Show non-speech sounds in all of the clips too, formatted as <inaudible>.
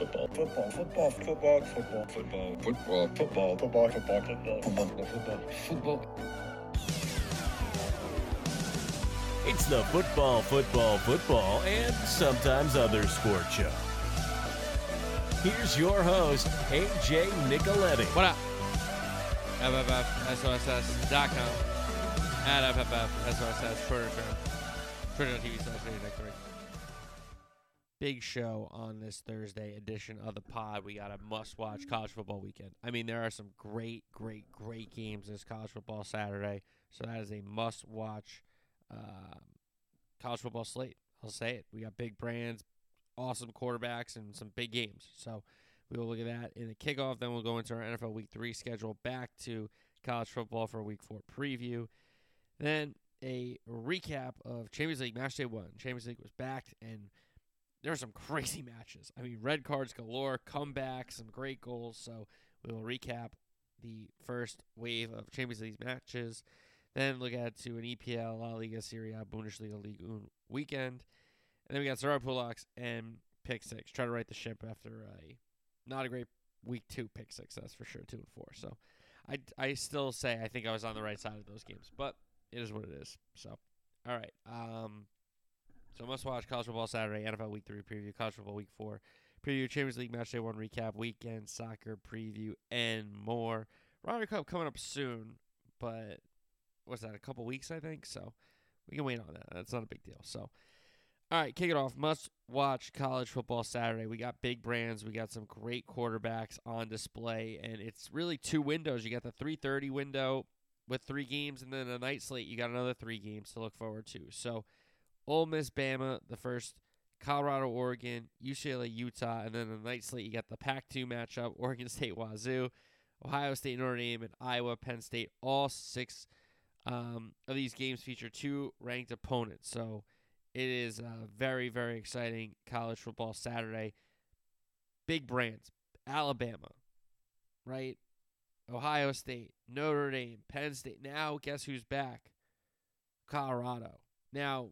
football, football, football, football, football, football, football, football, football, football, football, football, football, football. It's the football, football, football, and sometimes other sport show. Here's your host, AJ Nicoletti. What up? FFFSOSS.com at FFFSOSS Twitter account. Twitch.tv slash Victory. Big show on this Thursday edition of the pod. We got a must watch college football weekend. I mean, there are some great, great, great games this college football Saturday. So that is a must watch um, college football slate. I'll say it. We got big brands, awesome quarterbacks, and some big games. So we will look at that in the kickoff. Then we'll go into our NFL Week 3 schedule, back to college football for Week 4 preview. Then a recap of Champions League Match Day 1. Champions League was backed, and there were some <laughs> crazy matches. I mean, red cards galore, comeback, some great goals. So we will recap the first wave of Champions League matches. Then look at to an EPL, La Liga, Serie A, Bundesliga, League weekend. And then we got Zara Pulaks and pick six. Try to right the ship after a not a great week two pick six, that's for sure, two and four. So I, I still say I think I was on the right side of those games, but it is what it is. So, all right. Um, so must watch college football Saturday, NFL Week Three preview, college football Week Four preview, Champions League Match Day One recap, weekend soccer preview, and more. Ryder Cup coming up soon, but what's that? A couple weeks, I think. So we can wait on that. That's not a big deal. So. All right, kick it off. Must watch college football Saturday. We got big brands. We got some great quarterbacks on display, and it's really two windows. You got the 3:30 window with three games, and then a night slate. You got another three games to look forward to. So, Ole Miss, Bama, the first, Colorado, Oregon, UCLA, Utah, and then the night slate. You got the Pac-2 matchup: <laughs> Oregon State, Wazoo, Ohio State, Notre Dame, and Iowa, Penn State. All six um, of these games feature two ranked opponents. So. It is a very, very exciting college football Saturday. Big brands, Alabama, right? Ohio State, Notre Dame, Penn State. Now, guess who's back? Colorado. Now,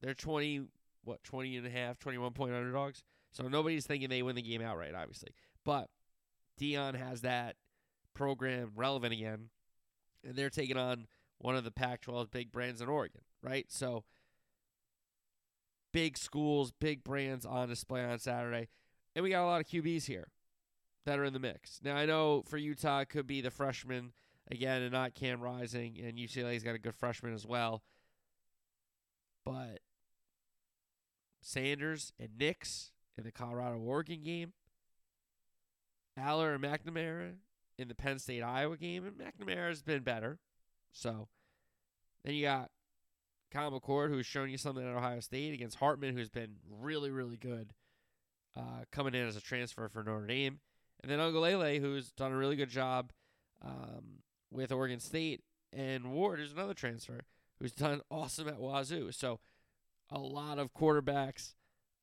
they're 20, what, 20 and a half, 21 point underdogs. So nobody's thinking they win the game outright, obviously. But Deion has that program relevant again, and they're taking on one of the Pac 12 big brands in Oregon, right? So, big schools, big brands on display on Saturday. And we got a lot of QBs here that are in the mix. Now, I know for Utah, it could be the freshman again and not Cam Rising, and UCLA's got a good freshman as well. But Sanders and Nix in the Colorado Oregon game, Allar and McNamara in the Penn State Iowa game, and McNamara has been better. So then you got Kyle McCord, who's shown you something at Ohio State, against Hartman, who's been really, really good uh, coming in as a transfer for Notre Dame. And then Uiagalelei, who's done a really good job um, with Oregon State. And Ward is another transfer who's done <laughs> awesome at Wazoo. So a lot of quarterbacks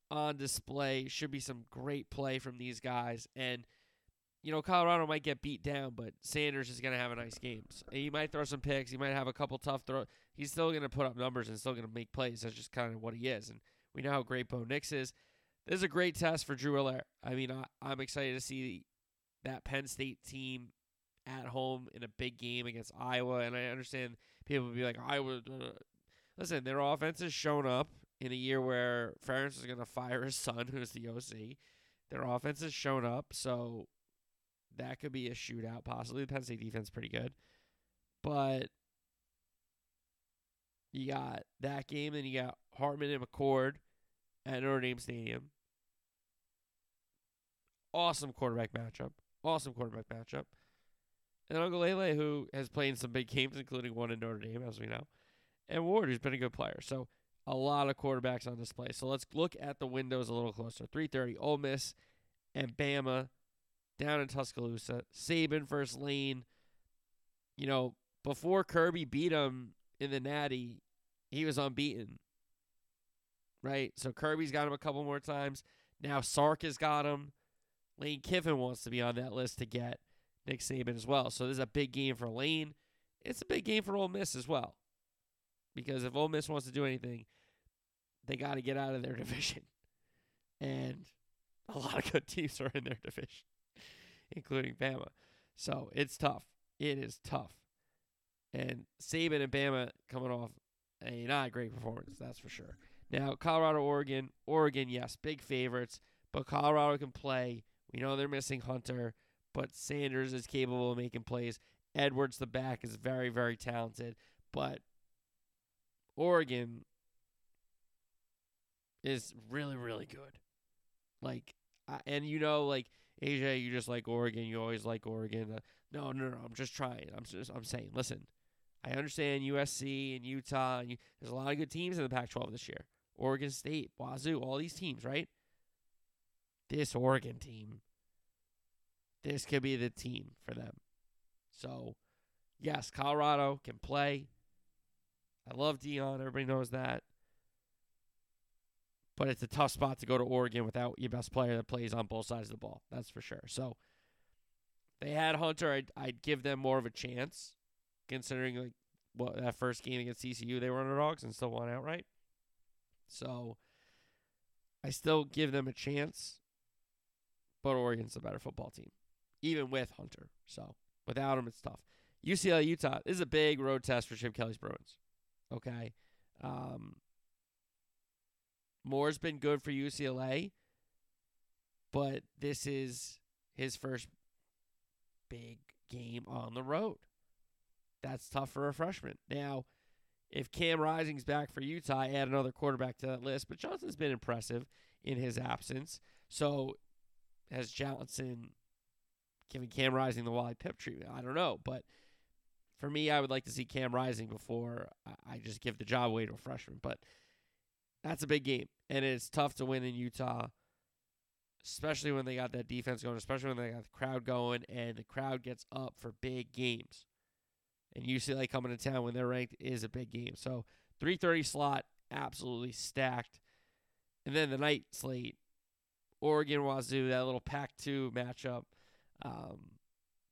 on display. Should be some great play from these guys. And, you know, Colorado might get beat down, but Sanders is going to have a nice game. He might throw some picks. He might have a couple tough throws. He's still going to put up numbers and still going to make plays. That's just kind of what he is. And we know how great Bo Nix is. This is a great test for Drew Allar. I mean, I, I'm excited to see that Penn State team at home in a big game against Iowa. And I understand people will be like, Iowa. Uh, Listen, their offense has shown up in a year where Ferentz is going to fire his son, <laughs> who's the OC. Their offense has shown up, so that could be a shootout, possibly. The Penn State defense pretty good. But you got that game, then you got Hartman and McCord at Notre Dame Stadium. Awesome quarterback matchup. Awesome quarterback matchup. And Uiagalelei, who has played in some big games, including one in Notre Dame, as we know. And Ward, who's been a good player. So a lot of quarterbacks on display. So let's look at the windows a little closer. 3.30, Ole Miss and Bama down in Tuscaloosa. Saban versus Lane. You know, before Kirby beat him in the Natty, he was unbeaten. Right? So Kirby's got him a couple more times. Now Sark has got him. Lane Kiffin wants to be on that list to get Nick Saban as well. So this is a big game for Lane. It's a big game for Ole Miss as well. Because if Ole Miss wants to do anything, they got to get out of their <laughs> division. And a lot of good teams are in their division, <laughs> including Bama. So it's tough. It is tough. And Saban and Bama coming off a not great performance, that's for sure. Now, Colorado, Oregon. Oregon, yes, big favorites, but Colorado can play. We know they're missing Hunter, but Sanders is capable of making plays. Edwards, the back, is very, very talented, but Oregon is really, really good. Like, I, and you know, like AJ, you just like Oregon. You always like Oregon. Uh, no, no, no. I'm just trying. I'm just. I'm saying. Listen, I understand USC and Utah. And you, there's a lot of good teams in the Pac-12 this year. Oregon State, Wazoo, all these teams, right? This Oregon team, this could be the team for them. So, yes, Colorado can play. I love Deion. Everybody knows that. But it's a tough spot to go to Oregon without your best player that plays on both sides of the ball. That's for sure. So, they had Hunter. I'd, I'd give them more of a chance, considering like what that first game against TCU they were underdogs and still won outright. So, I still give them a chance, but Oregon's a better football team, even with Hunter. So, without him, it's tough. UCLA, Utah. This is a big road test for Chip Kelly's Bruins. Okay. Um, Moore's been good for UCLA, but this is his first big game on the road. That's tough for a freshman. Now, if Cam Rising's back for Utah, add another quarterback to that list. But Johnson's been impressive in his absence. So has Johnson giving Cam Rising the Wally Pipp treatment? I don't know. But for me, I would like to see Cam Rising before I just give the job away to a freshman. But that's a big game. And it's tough to win in Utah, especially when they got that defense going, especially when they got the crowd going and the crowd gets up for big games. And UCLA coming to town when they're ranked is a big game. So 330 slot, absolutely stacked. And then the night slate, Oregon Wazoo, that little Pac 2 matchup. Um,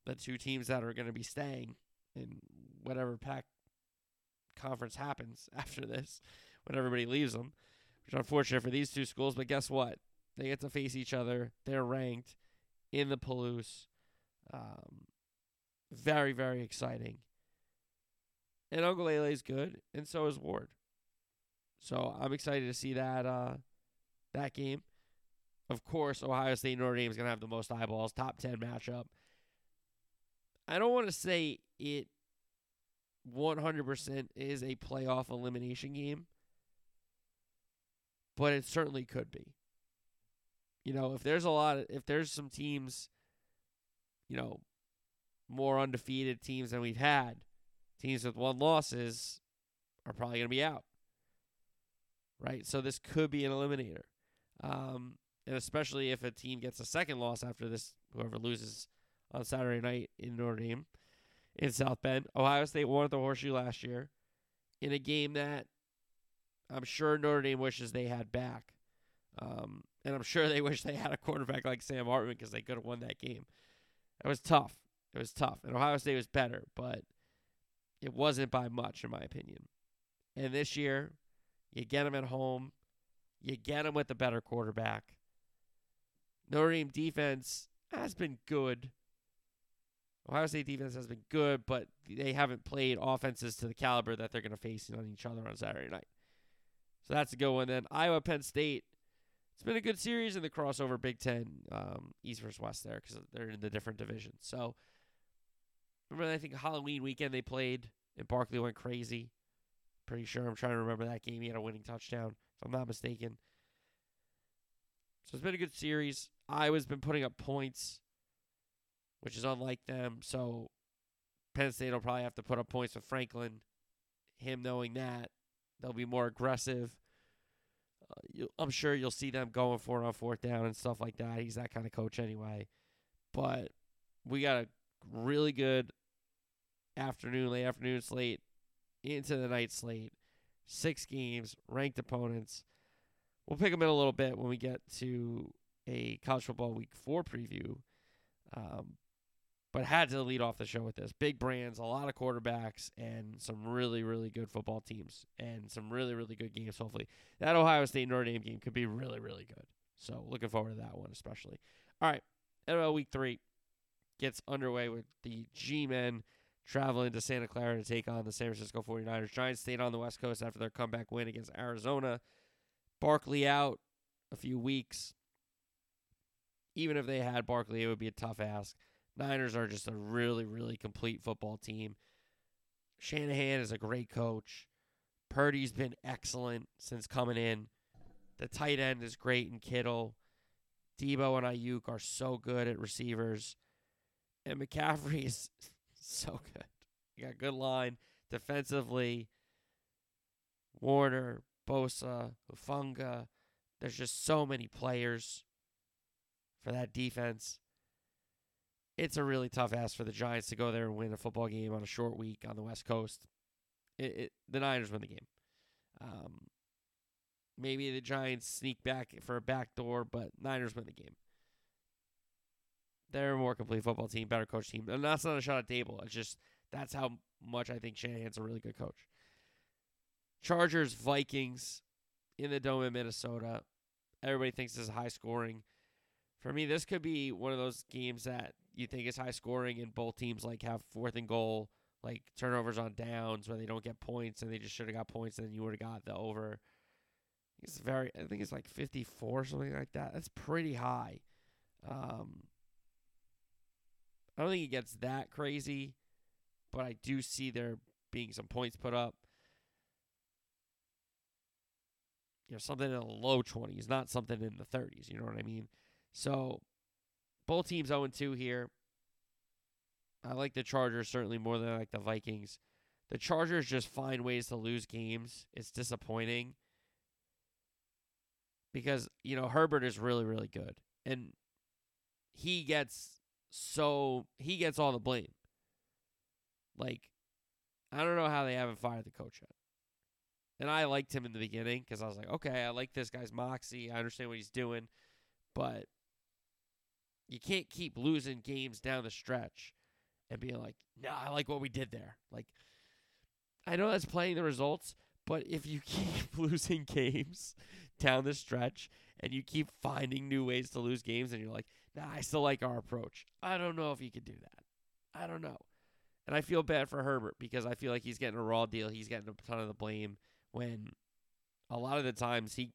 the two teams that are going to be staying in whatever Pac conference happens <laughs> after this, when everybody leaves them, which is unfortunate for these two schools. But guess what? They get to face each other. They're ranked in the Palouse. Um, very, very exciting. And Uiagalelei is good, and so is Ward. So I'm excited to see that uh, that game. Of course, Ohio State Notre Dame is going to have the most eyeballs, top 10 matchup. I don't want to say it 100% is a playoff elimination game, but it certainly could be. You know, if there's a lot of, if there's some teams, you know, more undefeated teams than we've had, teams with one losses are probably going to be out. Right? So this could be an eliminator. Um, and especially if a team gets a second loss after this, whoever loses on Saturday night in Notre Dame in South Bend. Ohio State won at the Horseshoe last year in a game that I'm sure Notre Dame wishes they had back. Um, and I'm sure they <laughs> wish they had a quarterback like Sam Hartman because they could have won that game. It was tough. It was tough. And Ohio State was better, but it wasn't by much, in my opinion. And this year, you get them at home, you get them with a better quarterback. Notre Dame defense has been good. Ohio State defense has been good, but they haven't played offenses to the caliber that they're going to face on each other on Saturday night. So that's a good one. Then Iowa Penn State. It's been a good series in the crossover Big Ten, um, East versus West there because they're in the different divisions. So remember, I think Halloween weekend they played and Barkley went crazy. Pretty sure I'm trying to remember that game. He had a winning touchdown, if I'm not mistaken. So it's been a good series. Iowa's been putting up points, which is unlike them. So Penn State will probably have to put up points with Franklin. Him knowing that they'll be more aggressive. Uh, you, I'm sure you'll see them going for it on fourth down and stuff like that. He's that kind of coach anyway. But we got a really good afternoon, late afternoon slate into the night slate. Six games, ranked opponents. We'll pick them in a little bit when we get to a college football week four preview. Um, but had to lead off the show with this. Big brands, a lot of quarterbacks, and some really, really good football teams, and some really, really good games, hopefully. That Ohio State Notre Dame game could be really, really good. So looking forward to that one especially. All right, NFL Week Three gets underway with the G-men traveling to Santa Clara to take on the San Francisco 49ers. Giants stayed on the West Coast after their comeback win against Arizona. Barkley out a few weeks. Even if they had Barkley, it would be a tough ask. Niners are just a really, really complete football team. Shanahan is a great coach. Purdy's been excellent since coming in. The tight end is great in Kittle. Deebo and Aiyuk are so good at receivers. And McCaffrey is <laughs> so good. You got good line defensively. Warner, Bosa, Hufanga. There's just so many players for that defense. It's a really tough ask for the Giants to go there and win a football game on a short week on the West Coast. It, it, the Niners win the game. Um, maybe the Giants sneak back for a backdoor, but Niners win the game. They're a more complete football team, better coach team. And that's not a shot at Daboll. It's just that's how much I think Shanahan's a really good coach. Chargers, Vikings in the Dome in Minnesota. Everybody thinks this is high scoring. For me, this could be one of those games that you think is high scoring and both teams like have fourth and goal, like turnovers on downs where they don't get points and they just should have got points and then you would have got the over. It's very I think it's like 54 something like that. That's pretty high. Um I don't think it gets that crazy, but I do see there being some points put up. You know, something in the low 20s, not something in the 30s. You know what I mean? So, both teams 0 2 here. I like the Chargers certainly more than I like the Vikings. The Chargers just find ways to lose games. It's disappointing because, you know, Herbert is really, really good. And he gets so he gets all the blame. Like, I don't know how they haven't fired the coach yet. And I liked him in the beginning because I was like, okay, I like this guy's moxie. I understand what he's doing. But you can't keep losing games down the stretch and being like, no, nah, I like what we did there. Like, I know that's playing the results, but if you <laughs> keep losing games down the stretch and you keep finding new ways to lose games and you're like, nah, I still like our approach. I don't know if you could do that. I don't know. And I feel bad for Herbert because I feel like he's getting a raw deal. He's getting a ton of the blame when a lot of the times he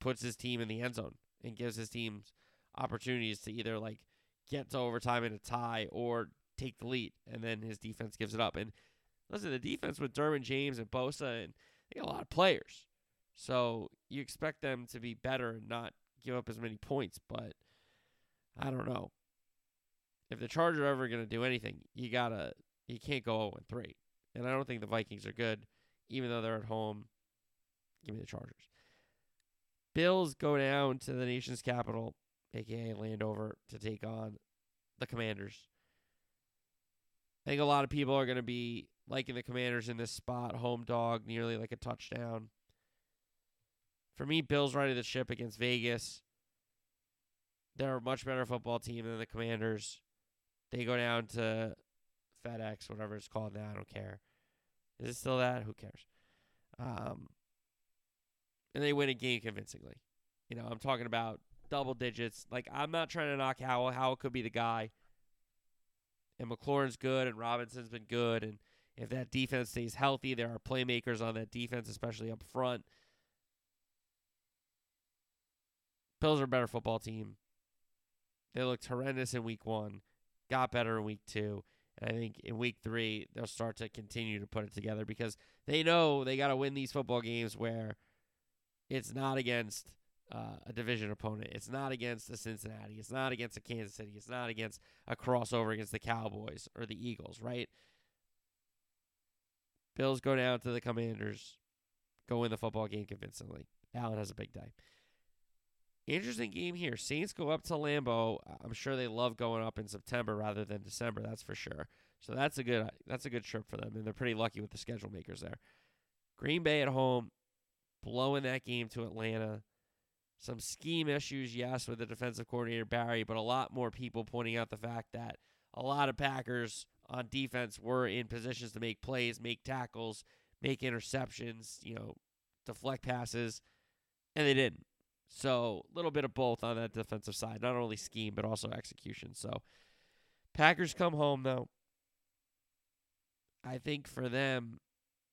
puts his team in the end zone and gives his teams opportunities to either like get to overtime in a tie or take the lead, and then his defense gives it up. And listen, the defense with Derwin James and Bosa, and they got a lot of players, so you expect them to be better and not give up as many points. But I don't know if the Chargers are ever going to do anything. You gotta, you can't go 0 3, and I don't think the Vikings are good, even though they're at home. Give me the Chargers. Bills go down to the nation's capital, aka Landover, to take on the Commanders. I think a lot of people are going to be liking the Commanders in this spot, home dog, nearly like a touchdown. For me, Bills riding the ship against Vegas. They're a much better football team than the Commanders. They go down to FedEx, whatever it's called now. I don't care. Is it still that? Who cares? Um, and they win a game convincingly. You know, I'm talking about double digits. Like I'm not trying to knock Howell. Howell could be the guy. And McLaurin's good, and Robinson's been good, and if that defense stays healthy, there are playmakers on that defense, especially up front. Bills are a better football team. They looked horrendous in week one, got better in week two. And I think in week three, they'll start to continue to put it together because they know they got to win these football games where it's not against uh, a division opponent. It's not against a Cincinnati. It's not against a Kansas City. It's not against a crossover against the Cowboys or the Eagles, right? Bills go down to the Commanders, go win the football game convincingly. Allen has a big day. Interesting game here. Saints go up to Lambeau. I'm sure they love going up in September rather than December. That's for sure. So that's a good that's a good trip for them, and they're pretty lucky with the schedule makers there. Green Bay at home, blowing that game to Atlanta. Some scheme issues, yes, with the defensive coordinator Barry, but a lot more people pointing out the fact that a lot of Packers on defense were in positions to make plays, make tackles, make interceptions, you know, deflect passes, and they didn't. So a little bit of both on that defensive side, not only scheme but also execution. So Packers come home though. I think for them,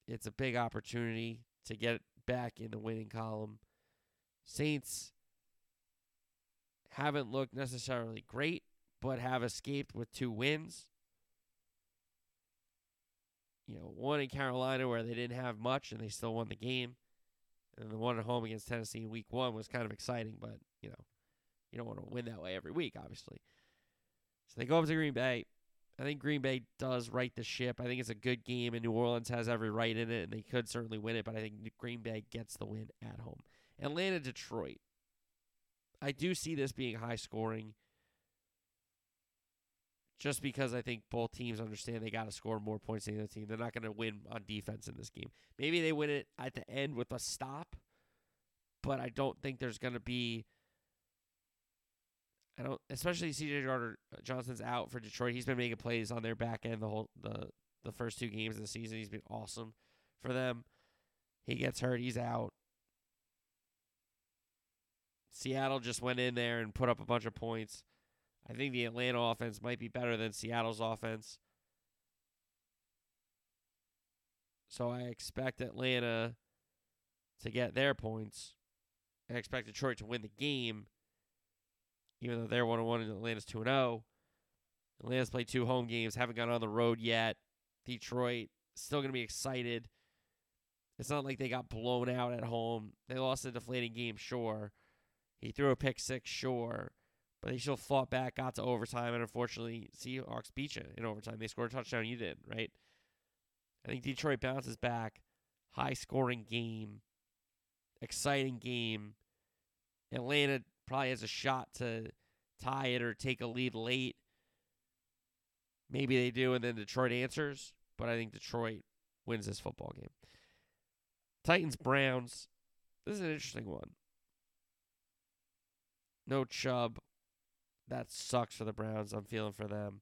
it's a big opportunity to get back in the winning column. Saints haven't looked necessarily great, but have escaped with two wins. You know, one in Carolina where they didn't have much and they still won the game. And the one at home against Tennessee in week one was kind of exciting, but, you know, you don't want to win that way every week, obviously. So they go up to Green Bay. I think Green Bay does right the ship. I think it's a good game, and New Orleans has every right in it, and they could certainly win it, but I think Green Bay gets the win at home. Atlanta, Detroit. I do see this being high scoring just because I think both teams understand they got to score more points than the other team. They're not going to win on defense in this game. Maybe they win it at the end with a stop, but I don't think there's going to be. I don't, especially C.J. Gardner uh, Johnson's out for Detroit. He's been making plays on their back end the whole the the first two games of the season. He's been awesome for them. He gets hurt. He's out. Seattle just went in there and put up a bunch of points. I think the Atlanta offense might be better than Seattle's offense. So I expect Atlanta to get their points. I expect Detroit to win the game, even though they're 1 1 and Atlanta's 2 0. Atlanta's played two home games, haven't gone on the road yet. Detroit still going to be excited. It's not like they got blown out at home. They lost a deflating game, sure. He threw a pick six, sure. But they still fought back, got to overtime, and unfortunately, Seahawks beat you in overtime. They scored a touchdown, you did, right? I think Detroit bounces back. High scoring game, exciting game. Atlanta probably has a shot to tie it or take a lead late. Maybe they do, and then Detroit answers. But I think Detroit wins this football game. Titans Browns. This is an interesting one. No Chubb. That sucks for the Browns. I'm feeling for them.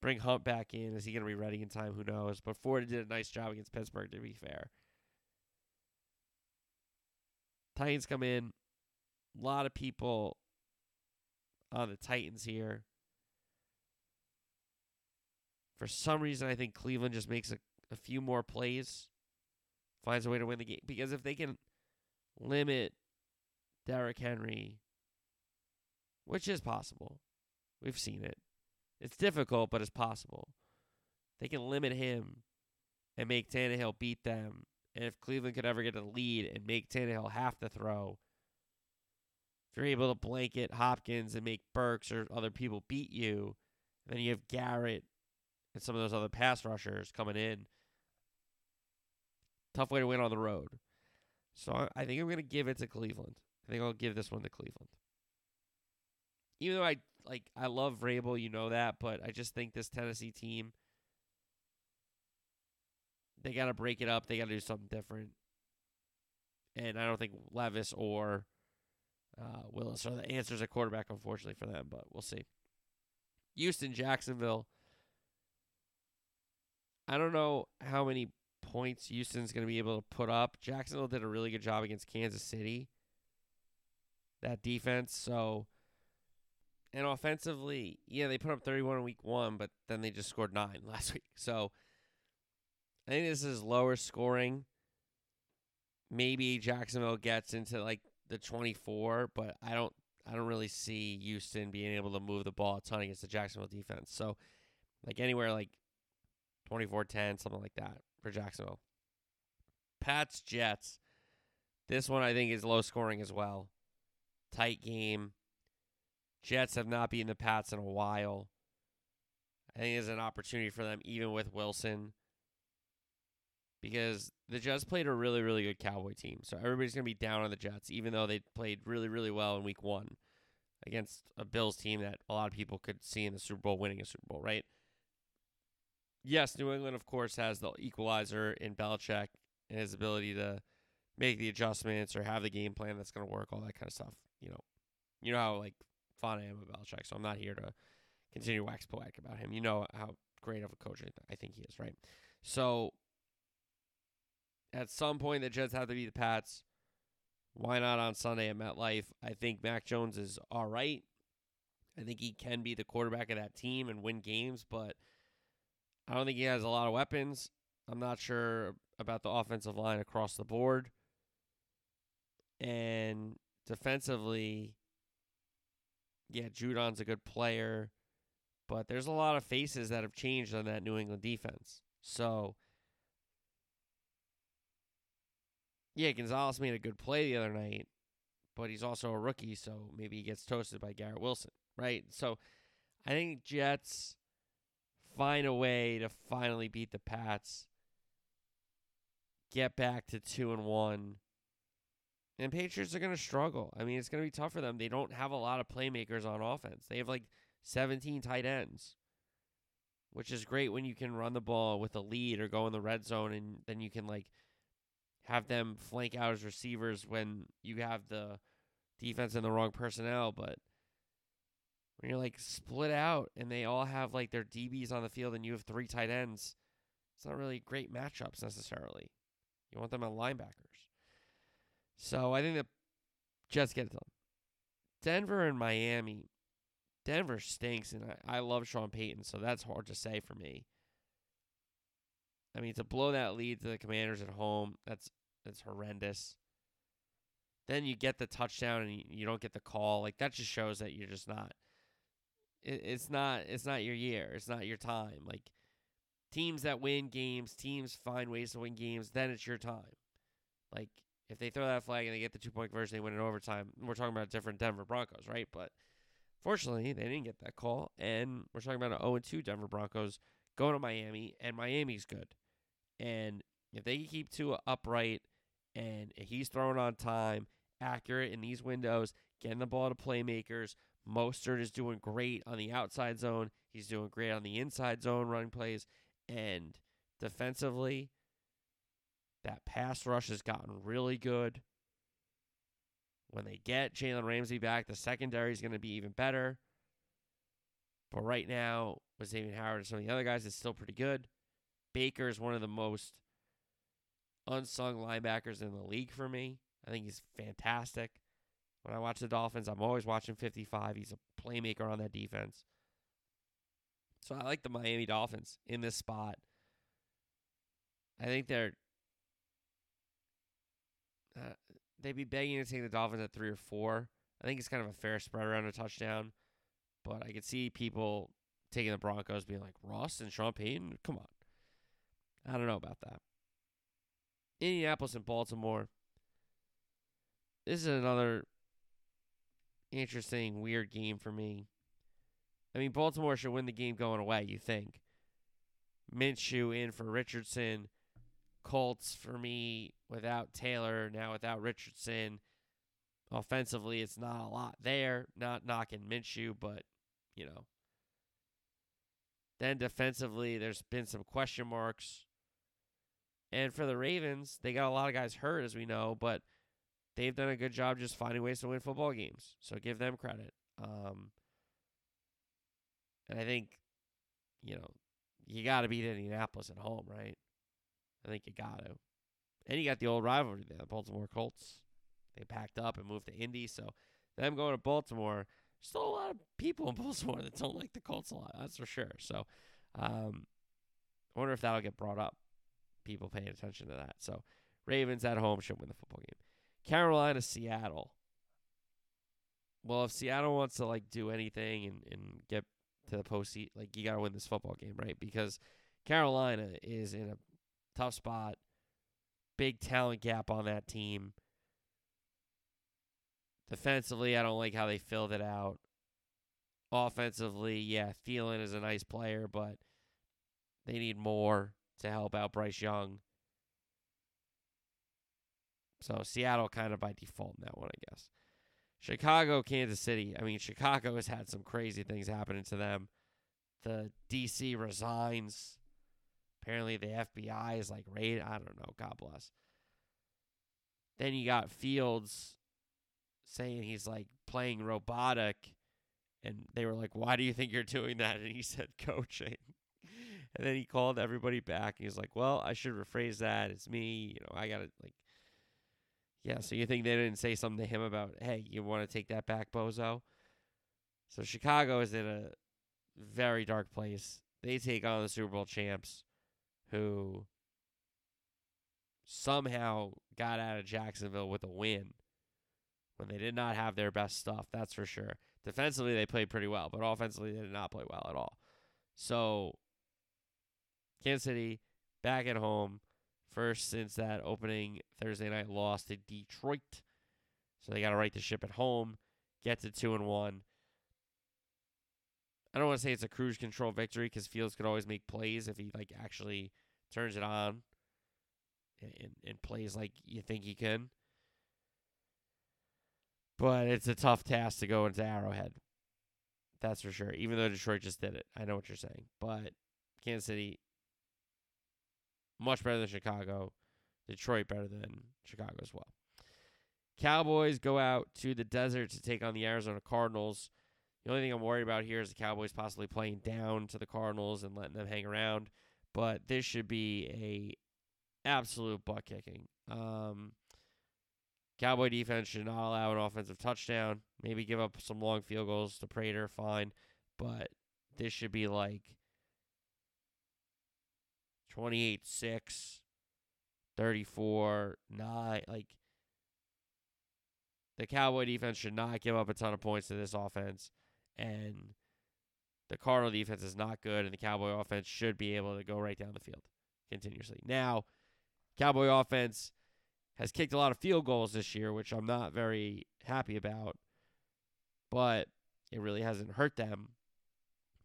Bring Hunt back in. Is he going to be ready in time? Who knows? But Ford did a nice job against Pittsburgh, to be fair. Titans come in. A lot of people on the Titans here. For some reason, I think Cleveland just makes a, a few more plays, finds a way to win the game. Because if they can limit Derrick Henry, which is possible, we've seen it. It's difficult, but it's possible. They can limit him and make Tannehill beat them. And if Cleveland could ever get a lead and make Tannehill have to throw, if you're able to blanket Hopkins and make Burks or other people beat you, then you have Garrett and some of those other pass rushers coming in. Tough way to win on the road. So I think I'm going to give it to Cleveland. I think I'll give this one to Cleveland. Even though I like I love Vrabel, you know that, but I just think this Tennessee team they got to break it up. They got to do something different. And I don't think Levis or uh, Willis are the answers at quarterback, unfortunately for them, but we'll see. Houston, Jacksonville. I don't know how many points Houston's going to be able to put up. Jacksonville did a really good job against Kansas City. That defense, so and offensively, yeah, they put up 31 in week 1, but then they just scored 9 <laughs> last week. So I think this is lower scoring. Maybe Jacksonville gets into like the 24, but I don't I don't really see Houston being able to move the ball a ton against the Jacksonville defense. So like anywhere like 24-10, something like that for Jacksonville. Pats Jets. This one I think is low scoring as well. Tight game. Jets have not beaten the Pats in a while. I think it's an opportunity for them, even with Wilson, because the Jets played a really, really good Cowboy team. So everybody's going to be down on the Jets, even though they played really, really well in week one against a Bills team that a lot of people could see in the Super Bowl winning a Super Bowl, right? Yes, New England, of course, has the equalizer in Belichick and his ability to make the adjustments or have the game plan that's going to work, all that kind of stuff. You know, you know how like fond I am of Belichick, so I'm not here to continue wax poetic about him. You know how great of a coach I think he is, right? So at some point, the Jets have to beat the Pats. Why not on Sunday at MetLife? I think Mac Jones is all right. I think he can be the quarterback of that team and win games, but I don't think he has a lot of weapons. I'm not sure about the offensive line across the board. And defensively, yeah, Judon's a good player, but there's a lot of faces that have changed on that New England defense. So, yeah, Gonzalez made a good play the other night, but he's also a rookie, so maybe he gets toasted by Garrett Wilson, right? So, I think Jets find a way to finally beat the Pats, get back to two and one. And Patriots are going to struggle. I mean, it's going to be tough for them. They don't have a lot of playmakers on offense. They have like 17 tight ends, which is great when you can run the ball with a lead or go in the red zone and then you can like have them flank out as receivers when you have the defense and the wrong personnel. But when you're like split out and they all have like their DBs on the field and you have three tight ends, it's not really great matchups necessarily. You want them on linebackers. So I think the Jets get it done. Denver and Miami. Denver stinks, and I, I love Sean Payton, so that's hard to say for me. I mean, to blow that lead to the Commanders at home, that's that's horrendous. Then you get the touchdown and you, you don't get the call. Like that just shows that you're just not. It, it's not. It's not your year. It's not your time. Like teams that win games, teams find ways to win games. Then it's your time. Like if they throw that flag and they get the two point conversion, they win in overtime. We're talking about different Denver Broncos, right? But fortunately, they didn't get that call, and we're talking about an 0 2 Denver Broncos going to Miami, and Miami's good. And if they keep Tua upright and he's throwing on time, accurate in these windows, getting the ball to playmakers, Mostert is doing great on the outside zone. He's doing great on the inside zone running plays. And defensively, that pass rush has gotten really good. When they get Jalen Ramsey back, the secondary is going to be even better. But right now, with Xavier Howard and some of the other guys, it's still pretty good. Baker is one of the most unsung linebackers in the league for me. I think he's fantastic. When I watch the Dolphins, I'm always watching 55. He's a playmaker on that defense. So I like the Miami Dolphins in this spot. I think they're uh, they'd be begging to take the Dolphins at three or four. I think it's kind of a fair spread around a touchdown, but I could see people taking the Broncos being like Russ and Sean Payton. Come on, I don't know about that. Indianapolis and Baltimore. This is another interesting, weird game for me. I mean, Baltimore should win the game going away. You think? Minshew in for Richardson. Colts for me without Taylor, now without Richardson. Offensively, it's not a lot there. Not knocking Minshew, but, you know. Then defensively, there's been some question marks. And for the Ravens, they got a lot of guys hurt, as we know, but they've done a good job just finding ways to win football games. So give them credit. Um, and I think, you know, you got to beat Indianapolis at home, right? I think you got to. And you got the old rivalry there, the Baltimore Colts. They packed up and moved to Indy, so them going to Baltimore. Still a lot of people in <laughs> Baltimore that don't like the Colts a lot. That's for sure. So, um, I wonder if that'll get brought up. People paying attention to that. So, Ravens at home should win the football game. Carolina, Seattle. Well, if Seattle wants to like do anything and, and get to the postseason, like you got to win this football game, right? Because Carolina is in a tough spot. Big talent gap on that team. Defensively, I don't like how they filled it out. Offensively, yeah, Thielen is a nice player, but they need more to help out Bryce Young. So Seattle kind of by default in that one, I guess. Chicago, Kansas City. I mean, Chicago has had some crazy things happening to them. The DC resigns. Apparently, the FBI is like raid. I don't know. God bless. Then you got Fields saying he's like playing robotic, and they were like, "Why do you think you're doing that?" And he said, <laughs> "Coaching." and then he called everybody back, and he's like, "Well, I should rephrase that. It's me. You know, I gotta like." Yeah, so you think they didn't say something to him about, hey, you want to take that back, Bozo? So Chicago is in a very dark place. They take on the Super Bowl champs who somehow got out of Jacksonville with a win when they did not have their best stuff, that's for sure. Defensively, they played pretty well, but offensively, they did not play well at all. So, Kansas City back at home, first since that opening Thursday night loss to Detroit. So they got to right the ship at home, get to two and one. I don't want to say it's a cruise control victory because Fields could always make plays if he like actually turns it on and, and plays like you think he can. But it's a tough task to go into Arrowhead. That's for sure. Even though Detroit just did it. I know what you're saying. But Kansas City, much better than Chicago. Detroit better than Chicago as well. Cowboys go out to the desert to take on the Arizona Cardinals. The only thing I'm worried about here is the Cowboys possibly playing down to the Cardinals and letting them hang around. But this should be a absolute butt kicking. Um, Cowboy defense should not allow an offensive touchdown. Maybe give up some long field goals to Prater, fine. But this should be like 28 6, 34 9. Like, the Cowboy defense should not give up a ton of points to this offense. And the Cardinal defense is not good, and the Cowboy offense should be able to go right down the field continuously. Now, Cowboy offense has kicked a lot of field goals this year, which I'm not very happy about, but it really hasn't hurt them.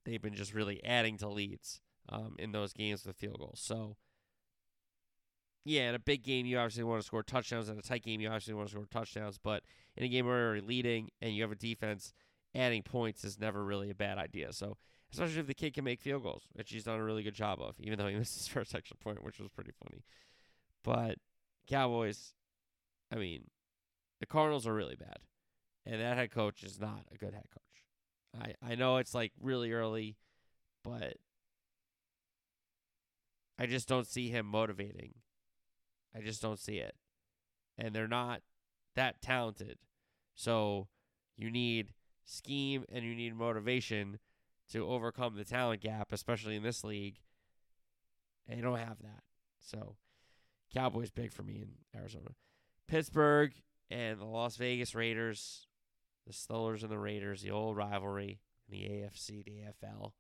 They've been just really adding to leads um, in those games with field goals. So, yeah, in a big game, you obviously want to score touchdowns. In a tight game, you obviously want to score touchdowns. But in a game where you're leading and you have a defense, adding points is never really a bad idea. So, especially if the kid can make field goals, which he's done a really good job of, even though he <laughs> missed his first extra point, which was pretty funny. But Cowboys, I mean, the Cardinals are really bad. And that head coach is not a good head coach. I, I know it's like really early, but I just don't see him motivating. I just don't see it. And they're not that talented. So you need scheme and you need motivation to overcome the talent gap, especially in this league. And you don't have that. So Cowboys big for me in Arizona. Pittsburgh and the Las Vegas Raiders, the Steelers and the Raiders, the old rivalry in the AFC, the AFL.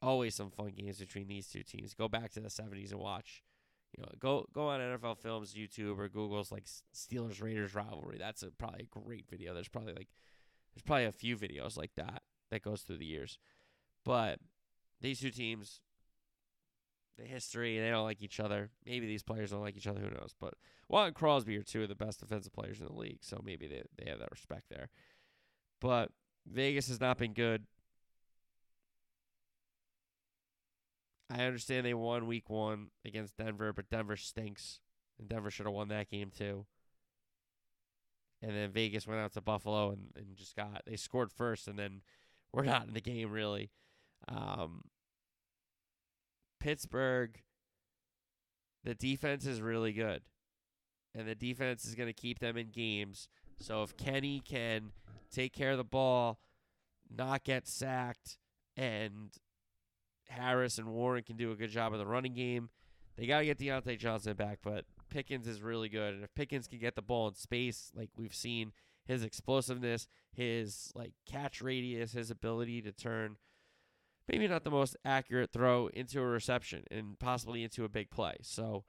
Always some fun games between these two teams. Go back to the 70s and watch. You know, go go on NFL Films YouTube or Google's like Steelers Raiders rivalry. That's a, probably a great video. There's probably like there's probably a few videos like that that goes through the years. But these two teams the history. They don't like each other. Maybe these players don't like each other. Who knows? But Watt and Crosby are two of the best defensive players in the league, so maybe they they have that respect there. But Vegas has not been good. I understand they won week one against Denver, but Denver stinks. And Denver should have won that game too. And then Vegas went out to Buffalo and, and just got they scored first and then we're not in the game really. Um, Pittsburgh, the defense is really good. And the defense is going to keep them in games. So if Kenny can take care of the ball, not get sacked, and Harris and Warren can do a good job of the running game, they got to get Diontae Johnson back. But Pickens is really good. And if Pickens can get the ball in space, like we've seen, his explosiveness, his like catch radius, his ability to turn maybe not the most accurate throw into a reception and possibly into a big play. So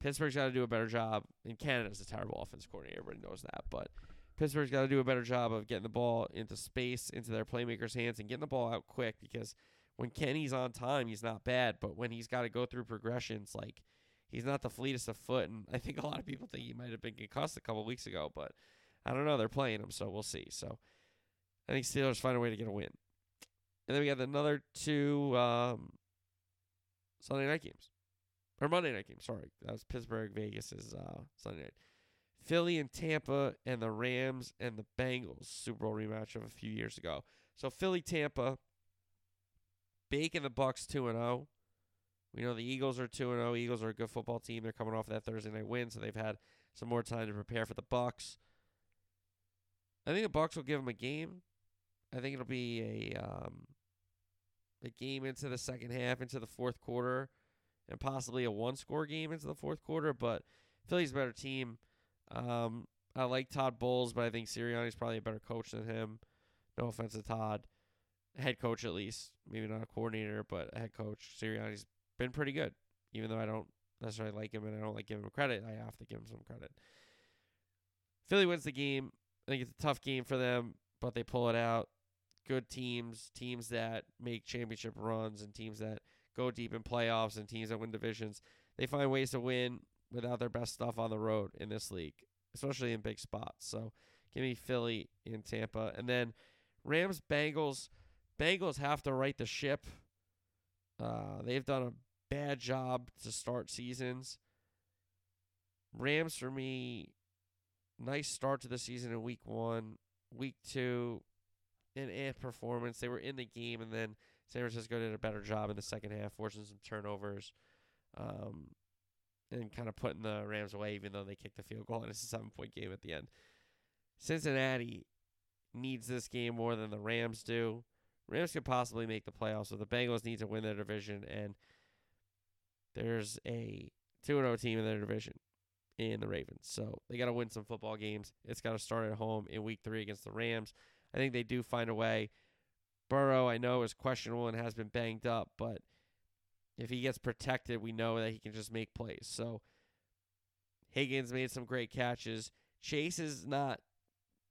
Pittsburgh's got to do a better job. And Canada's a terrible offense coordinator. Everybody knows that. But Pittsburgh's got to do a better job of getting the ball into space, into their playmakers' hands, and getting the ball out quick because when Kenny's on time, he's not bad. But when he's got to go through progressions, like he's not the fleetest of foot. And I think a lot of people think he might have been concussed a couple weeks ago. But I don't know. They're playing him, so we'll see. So I think Steelers find a way to get a win. And then we got another two um, Sunday night games. Or Monday night games, sorry. That was Pittsburgh, Vegas is uh, Sunday night. Philly and Tampa and the Rams and the Bengals Super Bowl rematch of a few years ago. So Philly Tampa, Bake and the Bucks 2 and 0. We know the Eagles are 2 and 0. Eagles are a good football team. They're coming off that Thursday night win, so they've had some more time to prepare for the Bucks. I think the Bucks will give them a game. I think it'll be a um, a game into the second half, into the fourth quarter, and possibly a one score game into the fourth quarter. But Philly's a better team. Um, I like Todd Bowles, but I think Sirianni's probably a better coach than him. No offense to Todd, head coach at least, maybe not a coordinator, but a head coach. Sirianni's been pretty good, even though I don't necessarily like him and I don't like giving him credit. I have to give him some credit. Philly wins the game. I think it's a tough game for them, but they pull it out. Good teams, teams that make championship runs, and teams that go deep in playoffs, and teams that win divisions. They find ways to win without their best stuff on the road in this league, especially in big spots. So give me Philly in Tampa. And then Rams, Bengals. Bengals have to right the ship. Uh, they've done a bad job to start seasons. Rams, for me, nice start to the season in week one. Week two, an eh performance. They were in the game, and then San Francisco did a better job in the second half, forcing some turnovers. Um, and kind of putting the Rams away, even though they kicked the field goal, and it's a seven point game at the end. Cincinnati needs this game more than the Rams do. Rams could possibly make the playoffs, so the Bengals need to win their division, and there's a 2 0 team in their division in the Ravens. So they got to win some football games. It's got to start at home in week three against the Rams. I think they do find a way. Burrow, I know, is questionable and has been banged up, but if he gets protected, we know that he can just make plays. So Higgins made some great catches. Chase has not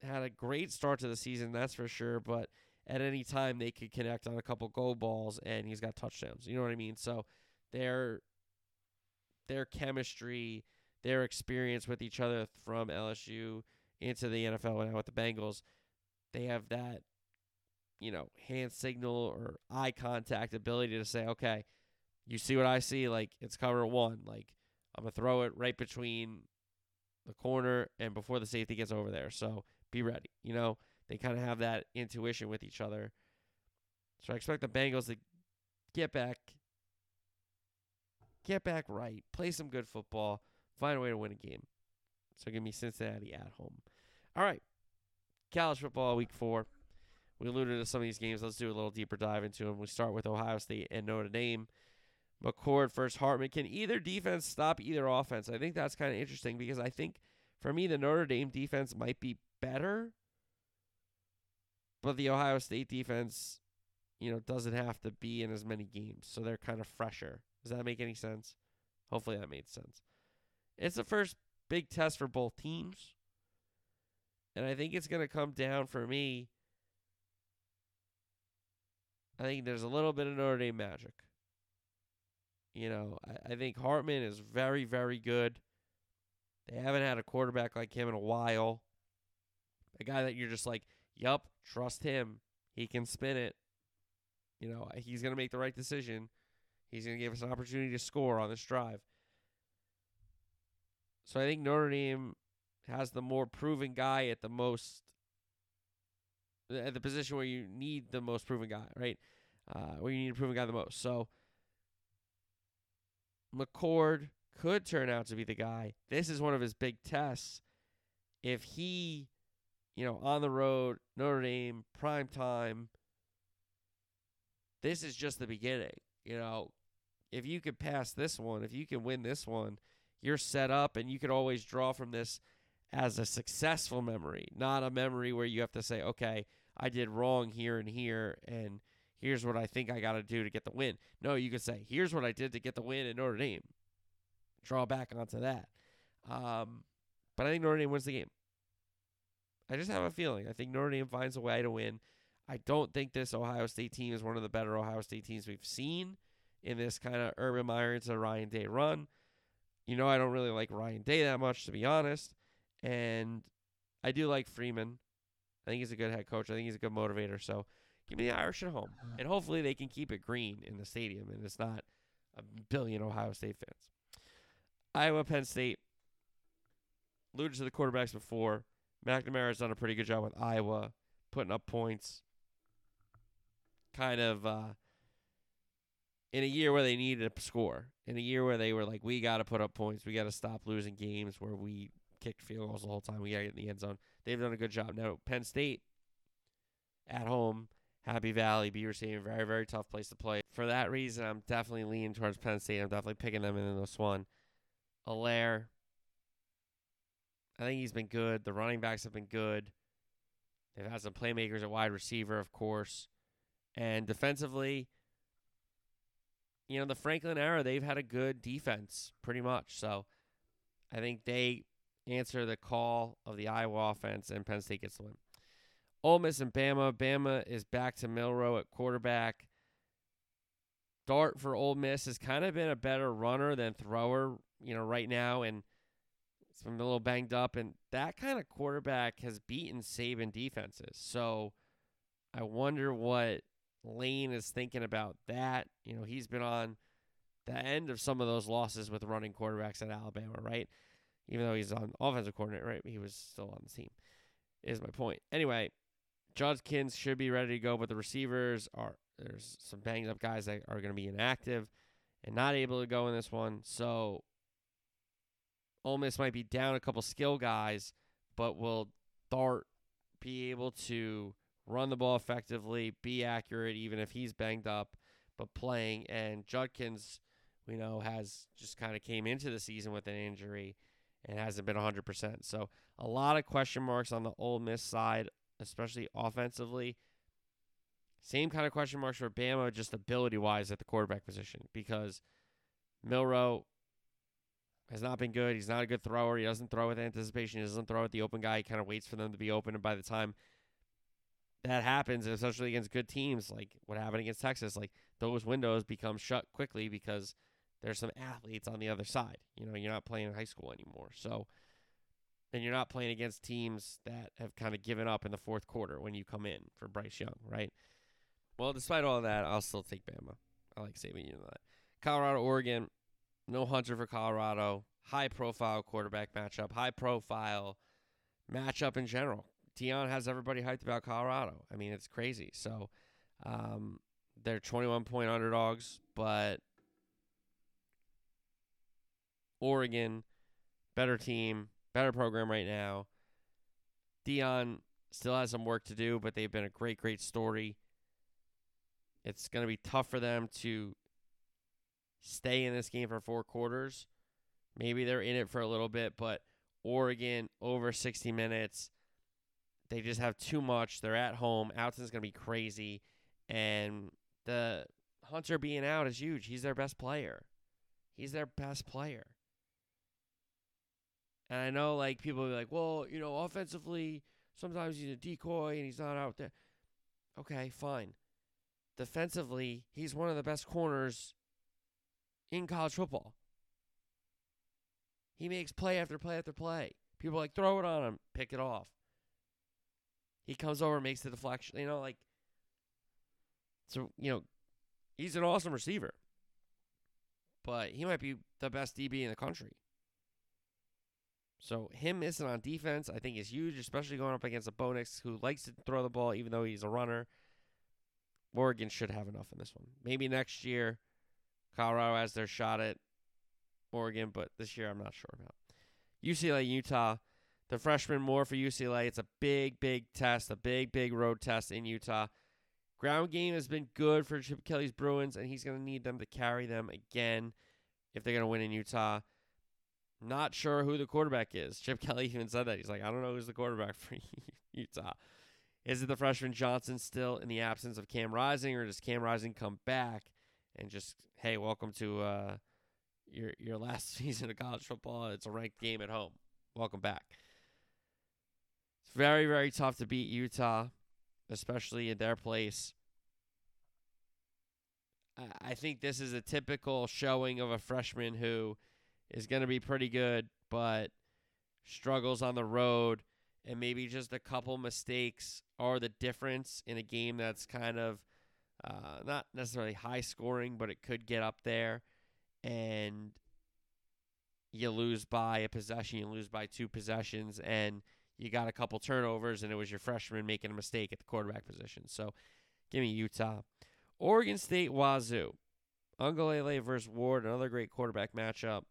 had a great start to the season, that's for sure, but at any time they could connect on a couple goal balls and he's got touchdowns. You know what I mean? So their their chemistry, their experience with each other from LSU into the NFL and now with the Bengals, they have that you know, hand signal or eye contact ability to say, okay, you see what I see, like it's cover one. Like I'm gonna throw it right between the corner and before the safety gets over there. So be ready. You know, they kind of have that intuition with each other. So I expect the Bengals to get back get back right, play some good football, find a way to win a game. So give me Cincinnati at home. All right. College football week 4. We alluded to some of these games. Let's do a little deeper dive into them. We start with Ohio State and Notre Dame. McCord first Hartman. Can either defense stop either offense? I think that's kind of interesting because I think for me the Notre Dame defense might be better, but the Ohio State defense, you know, doesn't have to be in as many games, so they're kind of fresher. Does that make any sense? Hopefully that made sense. It's the first big test for both teams. And I think it's going to come down for me. I think there's a little bit of Notre Dame magic. You know, I, I think Hartman is very, very good. They haven't had a quarterback like him in a while. A guy that you're just like, yup, trust him. He can spin it. You know, he's going to make the right decision. He's going to give us an opportunity to score on this drive. So I think Notre Dame has the more proven guy at the most at the position where you need the most proven guy, right? Uh, where you need a proven guy the most. So McCord could turn out to be the guy. This is one of his big tests. If he, you know, on the road, Notre Dame, prime time, this is just the beginning. You know, if you could pass this one, if you can win this one, you're set up and you could always draw from this as a successful memory, not a memory where you have to say, okay, I did wrong here and here, and here's what I think I got to do to get the win. No, you could say, here's what I did to get the win in Notre Dame. Draw back onto that. Um, but I think Notre Dame wins the game. I just have a feeling. I think Notre Dame finds a way to win. I don't think this Ohio State team is one of the better Ohio State teams we've seen in this kind of Urban Meyer to Ryan Day run. You know, I don't really like Ryan Day that much, to be honest. And I do like Freeman. I think he's a good head coach. I think he's a good motivator. So give me the Irish at home. Uh-huh. And hopefully they can keep it green in the stadium and it's not a billion Ohio State fans. Iowa, Penn State. Alluded to the quarterbacks before. McNamara's done a pretty good job with Iowa, putting up points. Kind of uh, in a year where they needed a score, in a year where they were like, we got to put up points, we got to stop losing games where we kicked field goals the whole time, we got to get in the end zone. They've done a good job. Now, Penn State at home, Happy Valley, Beaver Stadium, very, very tough place to play. For that reason, I'm definitely leaning towards Penn State. I'm definitely picking them in this one. Allar, I think he's been good. The running backs have been good. They've had some playmakers at wide receiver, of course. And defensively, you know, the Franklin era, they've had a good defense pretty much. So I think they answer the call of the Iowa offense, and Penn State gets the win. Ole Miss and Bama. Bama is back to Milroe at quarterback. Dart for Ole Miss has kind of been a better runner than thrower, you know, right now, and it's been a little banged up. And that kind of quarterback has beaten Saban defenses. So I wonder what Lane is thinking about that. You know, he's been on the end of some of those losses with running quarterbacks at Alabama, right? Even though he's on offensive coordinator, right? He was still on the team. Is my point. Anyway, Judkins should be ready to go, but the receivers are there's some banged up guys that are going to be inactive and not able to go in this one. So Ole Miss might be down a couple skill guys, but will Dart be able to run the ball effectively, be accurate, even if he's banged up, but playing. And Judkins, we know, has just kind of came into the season with an injury and hasn't been 100%. So a lot of question marks on the Ole Miss side, especially offensively. Same kind of question marks for Bama, just ability wise at the quarterback position, because Milroe has not been good. He's not a good thrower. He doesn't throw with anticipation. He doesn't throw at the open guy. He kind of waits for them to be open, and by the time that happens, especially against good teams like what happened against Texas, like those windows become shut quickly because there's some athletes on the other side. You know, you're not playing in high school anymore. So, and you're not playing against teams that have kind of given up in the fourth quarter when you come in for Bryce Young, right? Well, despite all that, I'll still take Bama. I like saving you that. Colorado, Oregon, no Hunter for Colorado. High profile quarterback matchup, high profile matchup in general. Deion has everybody hyped about Colorado. I mean, it's crazy. So um, they're 21 point underdogs, but Oregon, better team, better program right now. Deion still has some work to do, but they've been a great, great story. It's going to be tough for them to stay in this game for four quarters. Maybe they're in it for a little bit, but Oregon over 60 minutes. They just have too much. They're at home. Autzen's going to be crazy. And the Hunter being out is huge. He's their best player. He's their best player. And I know like people will be like, well, you know, offensively, sometimes he's a decoy and he's not out there. Okay, fine. Defensively, he's one of the best corners in college football. He makes play after play after play. People like throw it on him, pick it off. He comes over, makes the deflection. You know, like so. You know, he's an awesome receiver, but he might be the best DB in the country. So him missing on defense, I think, is huge, especially going up against a Bo Nix who likes to throw the ball, even though he's a runner. Oregon should have enough in this one. Maybe next year, Colorado has their shot at Oregon, but this year I'm not sure about. UCLA, Utah. The freshman Moore for UCLA. It's a big, big test, a big, big road test in Utah. Ground game has been good for Chip Kelly's Bruins, and he's going to need them to carry them again if they're going to win in Utah. Not sure who the quarterback is. Chip Kelly <laughs> even said that. He's like, I don't know who's the quarterback for <laughs> Utah. Is it the freshman Johnson still in the absence of Cam Rising, or does Cam Rising come back and just, hey, welcome to uh, your your last <laughs> season of college football? It's a ranked game at home. Welcome back. It's very, very tough to beat Utah, especially in their place. I think this is a typical showing of a freshman who is going to be pretty good, but struggles on the road, and maybe just a couple mistakes are the difference in a game that's kind of uh, not necessarily high scoring, but it could get up there, and you lose by a possession, you lose by two possessions, and you got a couple turnovers, and it was your freshman making a mistake at the quarterback position. So give me Utah. Oregon State Wazoo. Uiagalelei versus Ward, another great quarterback matchup.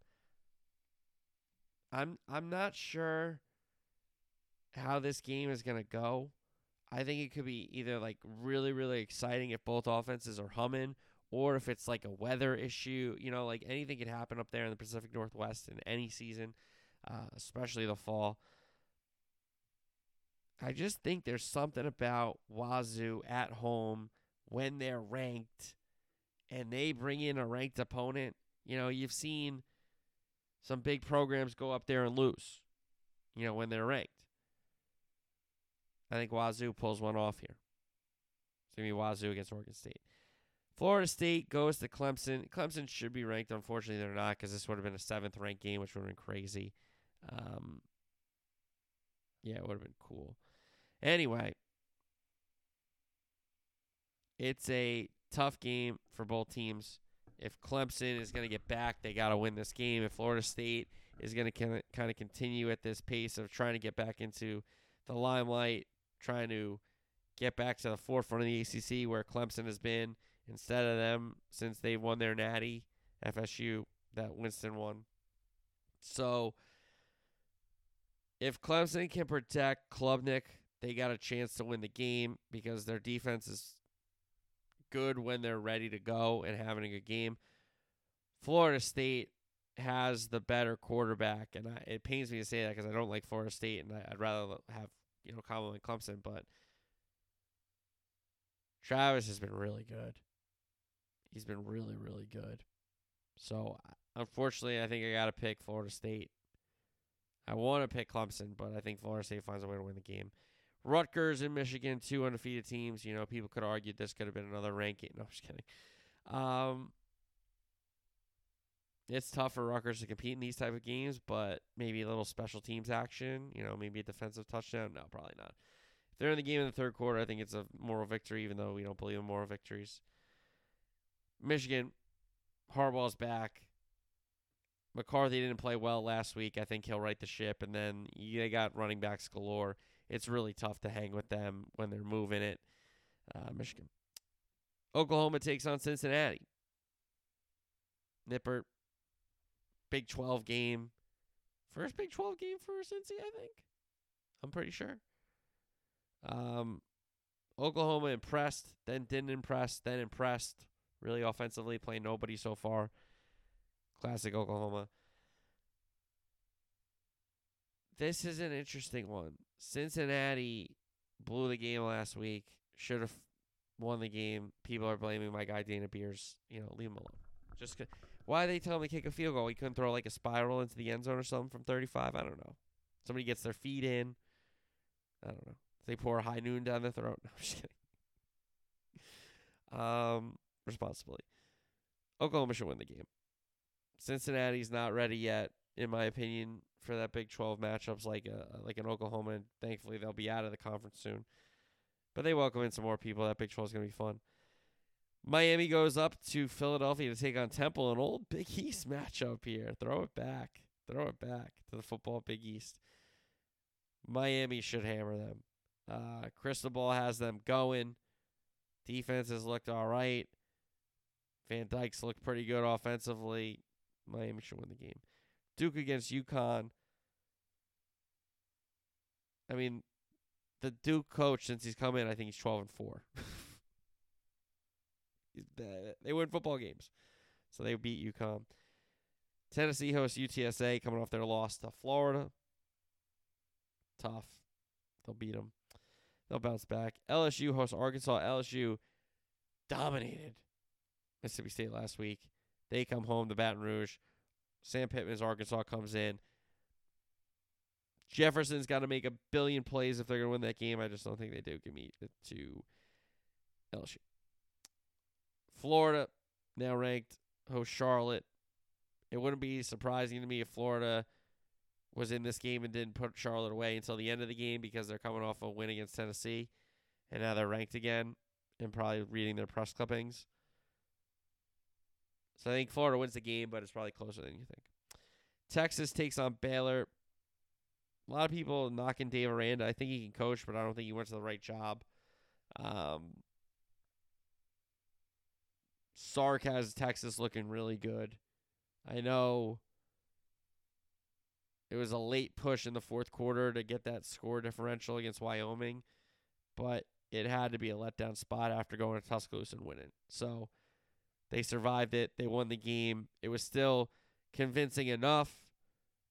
I'm I'm not sure how this game is gonna go. I think it could be either like really, really exciting if both offenses are humming, or if it's like a weather issue. You know, like anything could happen up there in the Pacific Northwest in any season, uh, especially the fall. I just think there's something about Wazoo at home when they're ranked and they bring in a ranked opponent. You know, you've seen some big programs go up there and lose, you know, when they're ranked. I think Wazoo pulls one off here. It's going to be Wazoo against Oregon State. Florida State goes to Clemson. Clemson should be ranked. Unfortunately, they're not because this would have been a seventh ranked game, which would have been crazy. Um, yeah, it would have been cool. Anyway, it's a tough game for both teams. If Clemson is going to get back, they got to win this game. If Florida State is going to kind of continue at this pace of trying to get back into the limelight, trying to get back to the forefront of the ACC where Clemson has been instead of them since they won their natty, FSU, that Winston won. So if Clemson can protect Klubnik, they got a chance to win the game because their defense is good when they're ready to go and having a good game. Florida State has the better quarterback, and I, it pains me to say that because I don't like Florida State, and I, would rather have you know compliment Clemson, but Travis has been really good. He's been really really good. So unfortunately, I think I got to pick Florida State. I want to pick Clemson, but I think Florida State finds a way to win the game. Rutgers and Michigan, two undefeated teams. You know, people could argue this could have been another ranking. <laughs> No, I'm just kidding. Um, it's tough for Rutgers to compete in these type of games, but maybe a little special teams action. You know, maybe a defensive touchdown. No, probably not. If they're in the game in the third quarter, I think it's a moral victory, even though we don't believe in moral victories. Michigan, Harbaugh's back. McCarthy didn't play well last week. I think he'll right the ship, and then they got running backs galore it's really tough to hang with them when they're moving it. Uh, Michigan. Oklahoma takes on Cincinnati. Nippert, Big 12 game. First Big 12 game for Cincy, I think. I'm pretty sure. Um, Oklahoma impressed, then didn't impress, then impressed. Really offensively, playing nobody so far. Classic Oklahoma. This is an interesting one. Cincinnati blew the game last week. Should have won the game. People are blaming my guy Dana Beers. You know, leave him alone. Just why they tell him to kick a field goal? He couldn't throw like a spiral into the end zone or something from 35. I don't know. Somebody gets their feet in. I don't know. They pour a high noon down their throat. <laughs> No, I'm just kidding. Um, responsibly. Oklahoma should win the game. Cincinnati's not ready yet, in my opinion for that Big 12 matchups like a, like an Oklahoma. And thankfully, they'll be out of the conference soon. But they welcome in some more people. That Big 12 is going to be fun. Miami goes up to Philadelphia to take on Temple, an old Big East matchup here. Throw it back. Throw it back to the football Big East. Miami should hammer them. Uh, Cristobal has them going. Defense has looked all right. Van Dyke's looked pretty good offensively. Miami should win the game. Duke against UConn. I mean, the Duke coach since he's come in, I think he's twelve and <laughs> they win football games, so they beat UConn. Tennessee hosts UTSA coming off their loss to Florida. Tough. They'll beat them. They'll bounce back. LSU hosts Arkansas. LSU dominated Mississippi State last week. They come home to Baton Rouge. Sam Pittman's Arkansas comes in. Jefferson's got to make a billion plays if they're going to win that game. I just don't think they do. Give me it to LSU. Florida, now ranked, host Charlotte. It wouldn't be surprising to me if Florida was in this game and didn't put Charlotte away until the end of the game because they're coming off a win against Tennessee. And now they're ranked again and probably reading their press clippings. So I think Florida wins the game, but it's probably closer than you think. Texas takes on Baylor. A lot of people knocking Dave Aranda. I think he can coach, but I don't think he went to the right job. Um, Sark has Texas looking really good. I know it was a late push in the fourth quarter to get that score differential against Wyoming, but it had to be a letdown spot after going to Tuscaloosa and winning. So they survived it. They won the game. It was still convincing enough,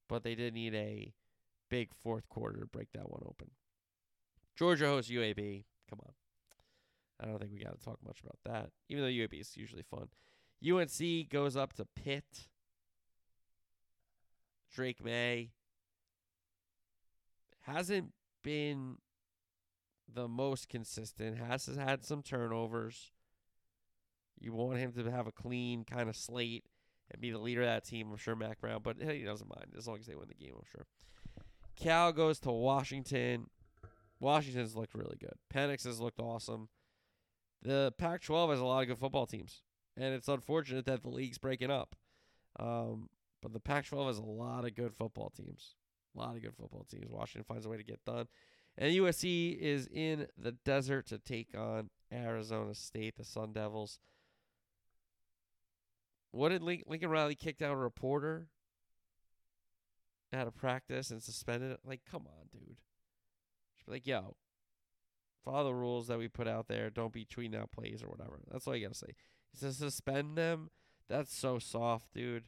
but they did need a big fourth quarter to break that one open. Georgia hosts UAB. Come on. I don't think we got to talk much about that, even though UAB is usually fun. UNC goes up to Pitt. Drake Maye hasn't been the most consistent, has had some turnovers. You want him to have a clean kind of slate and be the leader of that team. I'm sure Mack Brown, but he doesn't mind as long as they win the game. I'm sure. Cal goes to Washington. Washington's looked really good. Penix has looked awesome. The Pac-12 has a lot of good football teams, and it's unfortunate that the league's breaking up. Um, but the Pac-12 has a lot of good football teams. A lot of good football teams. Washington finds a way to get done. And USC is in the desert to take on Arizona State, the Sun Devils. What did Lincoln Riley kick out a reporter out of practice and suspended? Like, come on, dude. Be like, yo, follow the rules that we put out there. Don't be tweeting out plays or whatever. That's all you gotta say. He says suspend them. That's so soft, dude.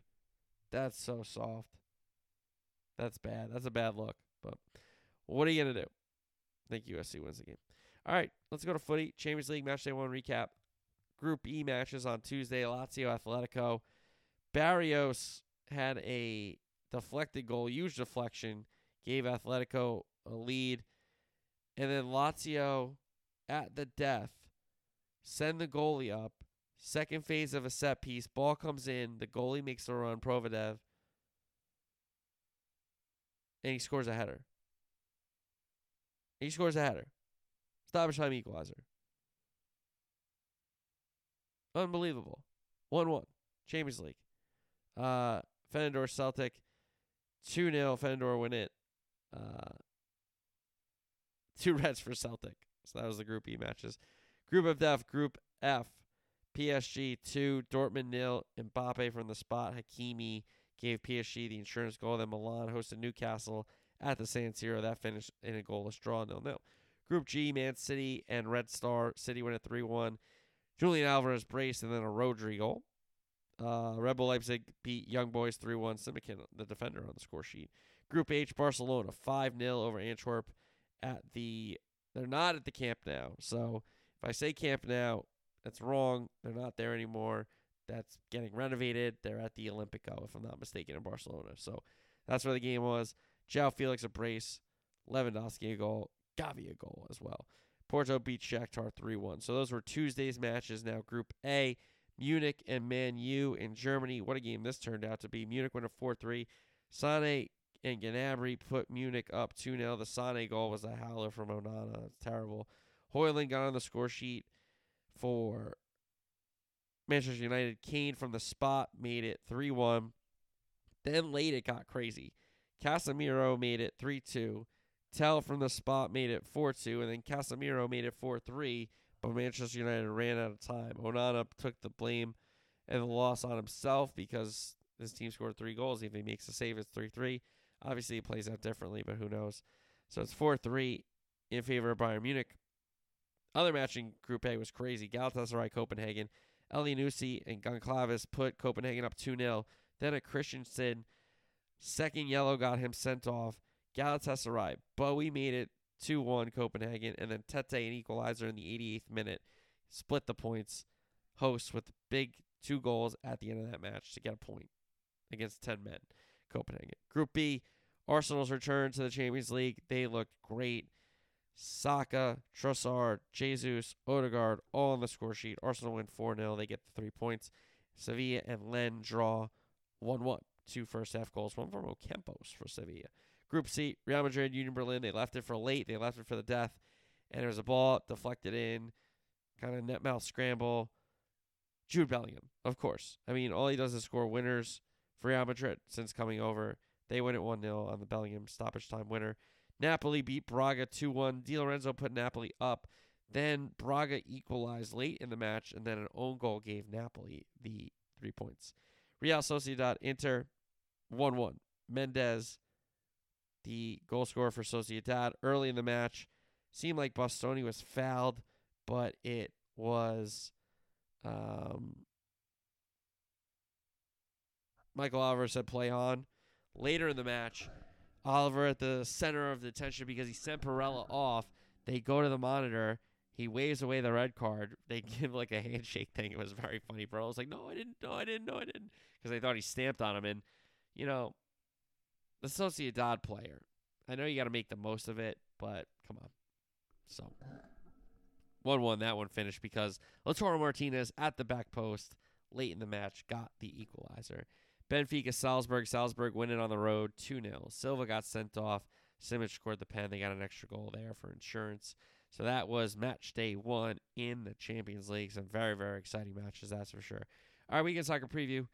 That's so soft. That's bad. That's a bad look. But what are you gonna do? I think USC wins the game. All right, let's go to footy. Champions League match day one recap. Group E matches on Tuesday. Lazio Atletico. Barrios had a deflected goal, huge deflection, gave Atletico a lead. And then Lazio at the death send the goalie up. Second phase of a set piece. Ball comes in. The goalie makes the run, Provedel. And he scores a header. He scores a header. Stoppage time equalizer. Unbelievable. 1 1. Champions League. Uh, Feyenoord Celtic. 2 0. Feyenoord win it. Uh, <laughs> two reds for Celtic. So that was the Group E matches. Group of Death. Group F. PSG 2. Dortmund nil. Mbappe from the spot. Hakimi gave PSG the insurance goal. Then Milan hosted Newcastle at the San Siro. That finished in a goalless draw, nil nil. Group G, Man City and Red Star. City win at 3 1. Julian Alvarez brace and then a Rodri goal. Uh, Red Bull Leipzig beat Young Boys 3 1. Simakan, the defender on the score sheet. Group H, Barcelona 5 0 over Antwerp at the. They're not at the Camp Nou. So if I say Camp Nou, that's wrong. They're not there anymore. That's getting renovated. They're at the Olympico, if I'm not mistaken, in Barcelona. So that's where the game was. João Felix a brace, Lewandowski a goal, Gavi a goal as well. Porto beat Shakhtar 3-1. So those were Tuesday's matches. Now Group A, Munich and Man U in Germany. What a game this turned out to be. Munich went a 4-3. Sane and Gnabry put Munich up 2-0. The Sane goal was a howler from Onana. It's terrible. Hojlund got on the score sheet for Manchester United. Kane from the spot made it 3-1. Then late it got crazy. Casemiro made it 3-2. Tel from the spot made it 4-2, and then Casemiro made it 4-3, but Manchester United ran out of time. Onana took the blame and the loss on himself because his team scored three goals. If he makes a save, it's 3-3. Obviously, it plays out differently, but who knows? So it's 4-3 in favor of Bayern Munich. Other match in Group A was crazy. Galatasaray, Copenhagen. Elyounoussi and Goncalves put Copenhagen up 2-0. Then a Christensen second yellow got him sent off. Galatasaray, Bowie made it 2-1 Copenhagen, and then Tete an equalizer in the 88th minute split the points. Hosts with big two goals at the end of that match to get a point against 10 men. Copenhagen. Group B, Arsenal's return to the Champions League. They looked great. Saka, Trossard, Jesus, Odegaard, all on the score sheet. Arsenal win 4 0. They get the three points. Sevilla and Len draw 1 1. Two first half goals, one from Ocampos for Sevilla. Group C, Real Madrid, Union Berlin. They left it for late. They left it for the death. And there was a ball deflected in, kind of net mouth scramble. Jude Bellingham, of course. I mean, all he does is score winners Real Madrid since coming over. They win it 1 0 on the Bellingham stoppage time winner. Napoli beat Braga 2 1. Di Lorenzo put Napoli up. Then Braga equalized late in the match, and then an own goal gave Napoli the three points. Real Sociedad Inter 1 1. Mendez, the goal scorer for Sociedad, early in the match. Seemed like Bastoni was fouled, but it was um, Michael Oliver said play on. Later in the match, Oliver at the center of the attention because he sent Barella off. They go to the monitor. He waves away the red card. They <laughs> give like a handshake thing. It was very funny. Was like, "No, I didn't. No, I didn't. No, I didn't," because they thought he stamped on him. And you know, the Sociedad player. I know you got to make the most of it, but come on. So, one-one. That one finished because Lautaro Martinez at the back post late in the match got the equalizer. Benfica Salzburg. Salzburg winning on the road 2 0. Silva got sent off. Simic scored the pen. They got an extra goal there for insurance. So that was match day one in the Champions League. Some very, very exciting matches, that's for sure. All right, weekend soccer preview.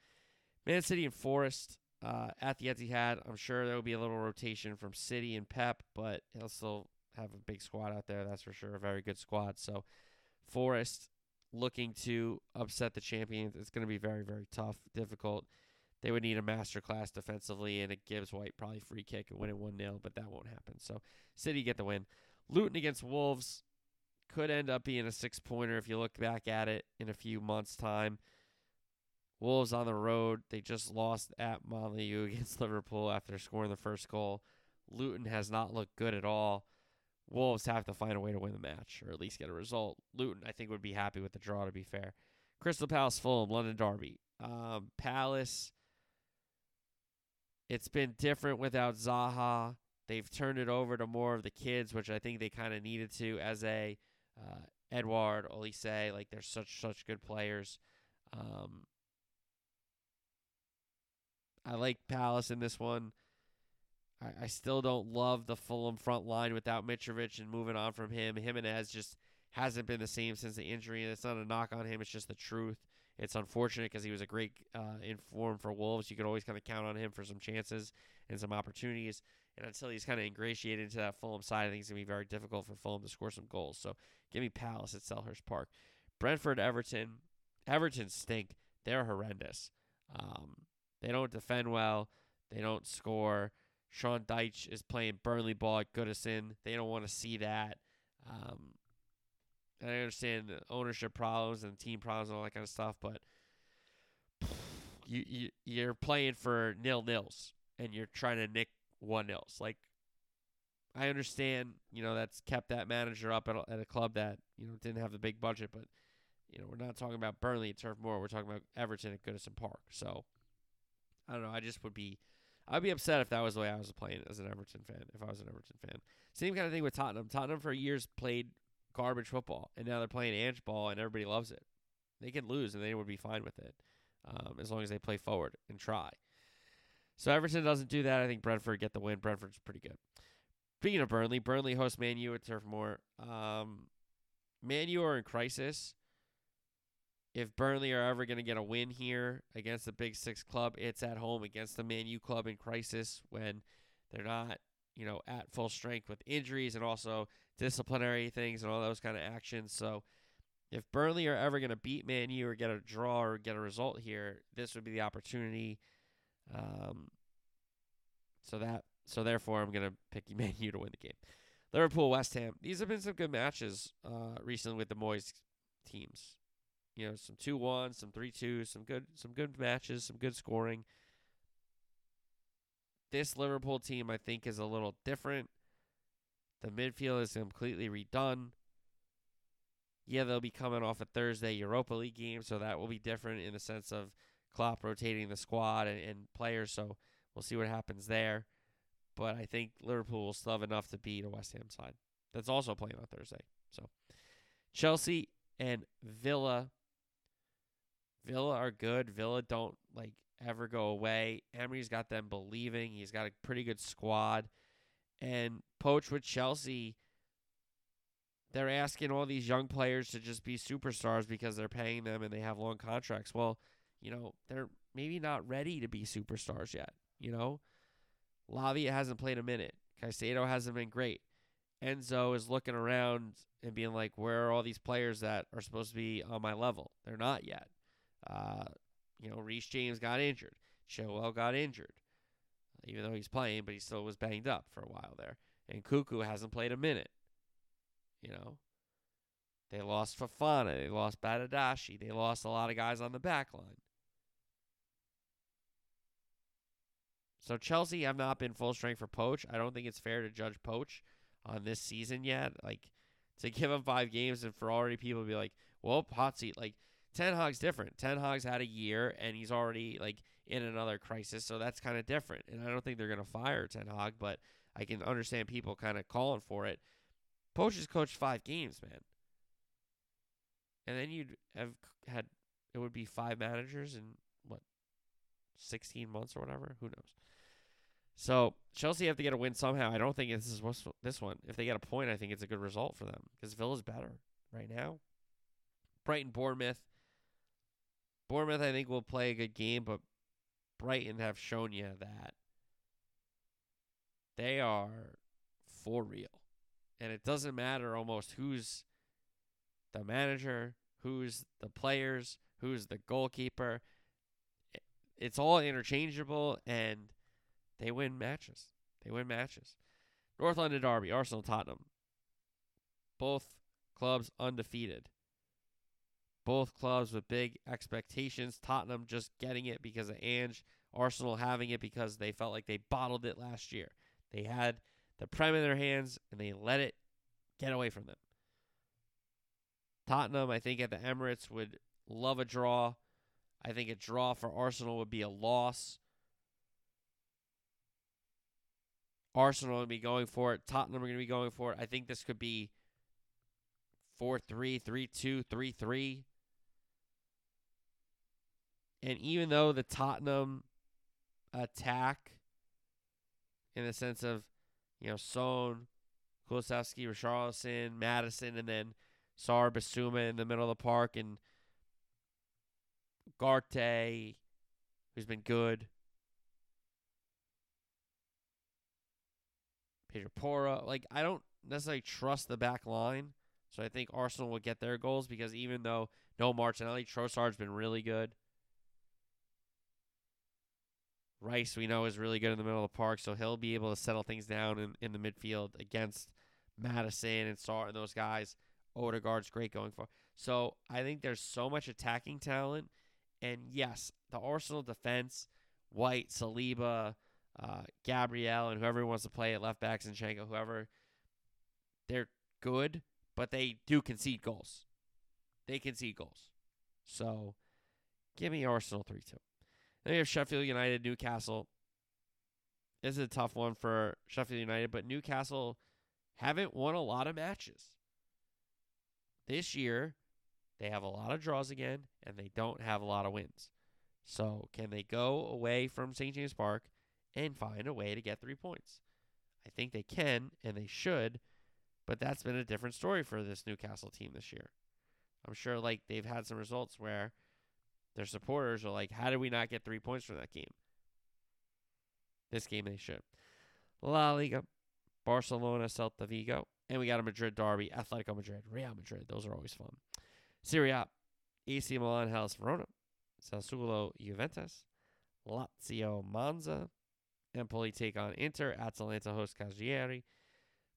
Man City and Forest uh, at the Etihad. I'm sure there will be a little rotation from City and Pep, but he'll still have a big squad out there, that's for sure. A very good squad. So Forest looking to upset the champions. It's going to be very, very tough, difficult. They would need a masterclass defensively, and it gives White probably free kick and win it 1 0, but that won't happen. So City get the win. Luton against Wolves could end up being a six pointer if you look back at it in a few months' time. Wolves on the road. They just lost at Molineux <laughs> against Liverpool after scoring the first goal. Luton has not looked good at all. Wolves have to find a way to win the match or at least get a result. Luton, I think, would be happy with the draw, to be fair. Crystal Palace, Fulham, London Derby. Um, Palace, it's been different without Zaha. They've turned it over to more of the kids, which I think they kind of needed to. As a uh, Edouard, Olise, like they're such such good players. Um, I like Palace in this one. I, I still don't love the Fulham front line without Mitrovic and moving on from him. Jimenez just hasn't been the same since the injury, and it's not a knock on him. It's just the truth. It's unfortunate because he was a great uh, for Wolves. You could always kind of count on him for some chances and some opportunities. And until he's kind of ingratiated into that Fulham side, I think it's going to be very difficult for Fulham to score some goals. So give me Palace at Selhurst Park. Brentford, Everton. Everton stink. They're horrendous. Um, they don't defend well. They don't score. Sean Dyche is playing Burnley ball at Goodison. They don't want to see that. Um, I understand ownership problems and team problems and all that kind of stuff, but <sighs> you, you you're playing for nil nils and you're trying to nick one nils. Like I understand, you know, that's kept that manager up at a, at a club that you know didn't have the big budget, but you know we're not talking about Burnley at Turf Moor. We're talking about Everton at Goodison Park. So I don't know. I just would be. I'd be upset if that was the way I was playing as an Everton fan. If I was an Everton fan, same kind of thing with Tottenham. Tottenham for years played garbage football, and now they're playing Ange ball, and everybody loves it. They can lose, and they would be fine with it, um, as long as they play forward and try. So Everton doesn't do that. I think Brentford get the win. Brentford's pretty good. Speaking of Burnley, Burnley hosts Man U at Turf Moor. Um, Man U are in crisis. If Burnley are ever going to get a win here against the Big Six club, it's at home against the Man U club in crisis when they're not, you know, at full strength with injuries and also disciplinary things and all those kind of actions. So if Burnley are ever going to beat Man U or get a draw or get a result here, this would be the opportunity. Um, so that so therefore I'm going to pick <laughs> Man U to win the game. Liverpool, West Ham. These have been some good matches uh, recently with the Moyes teams. You know, some two one, some three two, some good some good matches, some good scoring. This Liverpool team I think is a little different. The midfield is completely redone. Yeah, they'll be coming off a Thursday Europa League game, so that will be different in the sense of Klopp rotating the squad and, and players. So we'll see what happens there. But I think Liverpool will still have enough to beat a West Ham side that's also playing on Thursday. So Chelsea and Villa. Villa are good. Villa don't like ever go away. Emery's got them believing. He's got a pretty good squad and Poch with Chelsea. They're asking all these young players to just be superstars because they're paying them and they have long contracts. Well, you know, they're maybe not ready to be superstars yet. You know, Lavia hasn't played a minute. Caicedo hasn't been great. Enzo is looking around and being like, where are all these players that are supposed to be on my level? They're not yet. Uh, you know, Reece James got injured. Chilwell got injured, even though he's playing, but he still was banged up for a while there. And Nkunku hasn't played a minute. You know, they lost Fofana. They lost Badiashile. They lost a lot of guys on the back line. So Chelsea have not been full strength for Poch. I don't think it's fair to judge Poch on this season yet. Like to give him five games and for already people to be like, well, seat. Like Ten Hag's different. Ten Hag's had a year and he's already like in another crisis, so that's kind of different. And I don't think they're gonna fire Ten Hag, but I can understand people kind of calling for it. Poch has coached five games, man. And then you'd have had it would be five managers in what sixteen months or whatever. Who knows? So Chelsea have to get a win somehow. I don't think this is what's this one. If they get a point, I think it's a good result for them because Villa's better right now. Brighton, Bournemouth. Bournemouth, I think will play a good game, but Brighton have shown you that they are for real, and it doesn't matter almost who's the manager, who's the players, who's the goalkeeper. It's all interchangeable, and they win matches. They win matches. North London Derby, Arsenal, Tottenham. Both clubs undefeated. Both clubs with big expectations. Tottenham just getting it because of Ange. Arsenal having it because they felt like they bottled it last year. They had the Prem in their hands and they let it get away from them. Tottenham, I think, at the Emirates would love a draw. I think a draw for Arsenal would be a loss. Arsenal would be going for it. Tottenham are going to be going for it. I think this could be 4 3, 3 2, 3 3. And even though the Tottenham attack, in the sense of, you know, Son, Kulusevski, Richarlison, Maddison, and then Sarr Bissouma in the middle of the park, and Garte, who's been good. Pedro Porro. Like, I don't necessarily trust the back line. So I think Arsenal will get their goals because even though no Martinelli, Trossard's been really good. Rice, we know, is really good in the middle of the park, so he'll be able to settle things down in, in the midfield against Maddison and Sarr and those guys. Odegaard's great going for. So I think there's so much attacking talent. And yes, the Arsenal defense, White, Saliba, uh, Gabriel, and whoever wants to play at left back, Zinchenko, whoever, they're good, but they do concede goals. They concede goals. So give me Arsenal 3 2. Then we have Sheffield United, Newcastle. This is a tough one for Sheffield United, but Newcastle haven't won a lot of matches. This year, they have a lot of draws again, and they don't have a lot of wins. So, can they go away from St. James Park and find a way to get three points? I think they can, and they should, but that's been a different story for this Newcastle team this year. I'm sure like they've had some results where their supporters are like, how did we not get three points from that game? This game they should. La Liga, Barcelona, Celta Vigo, and we got a Madrid derby, Atletico Madrid, Real Madrid. Those are always fun. Serie A, AC Milan, Hellas Verona, Sassuolo, Juventus, Lazio, Monza, Empoli take on Inter, Atalanta host Cagliari,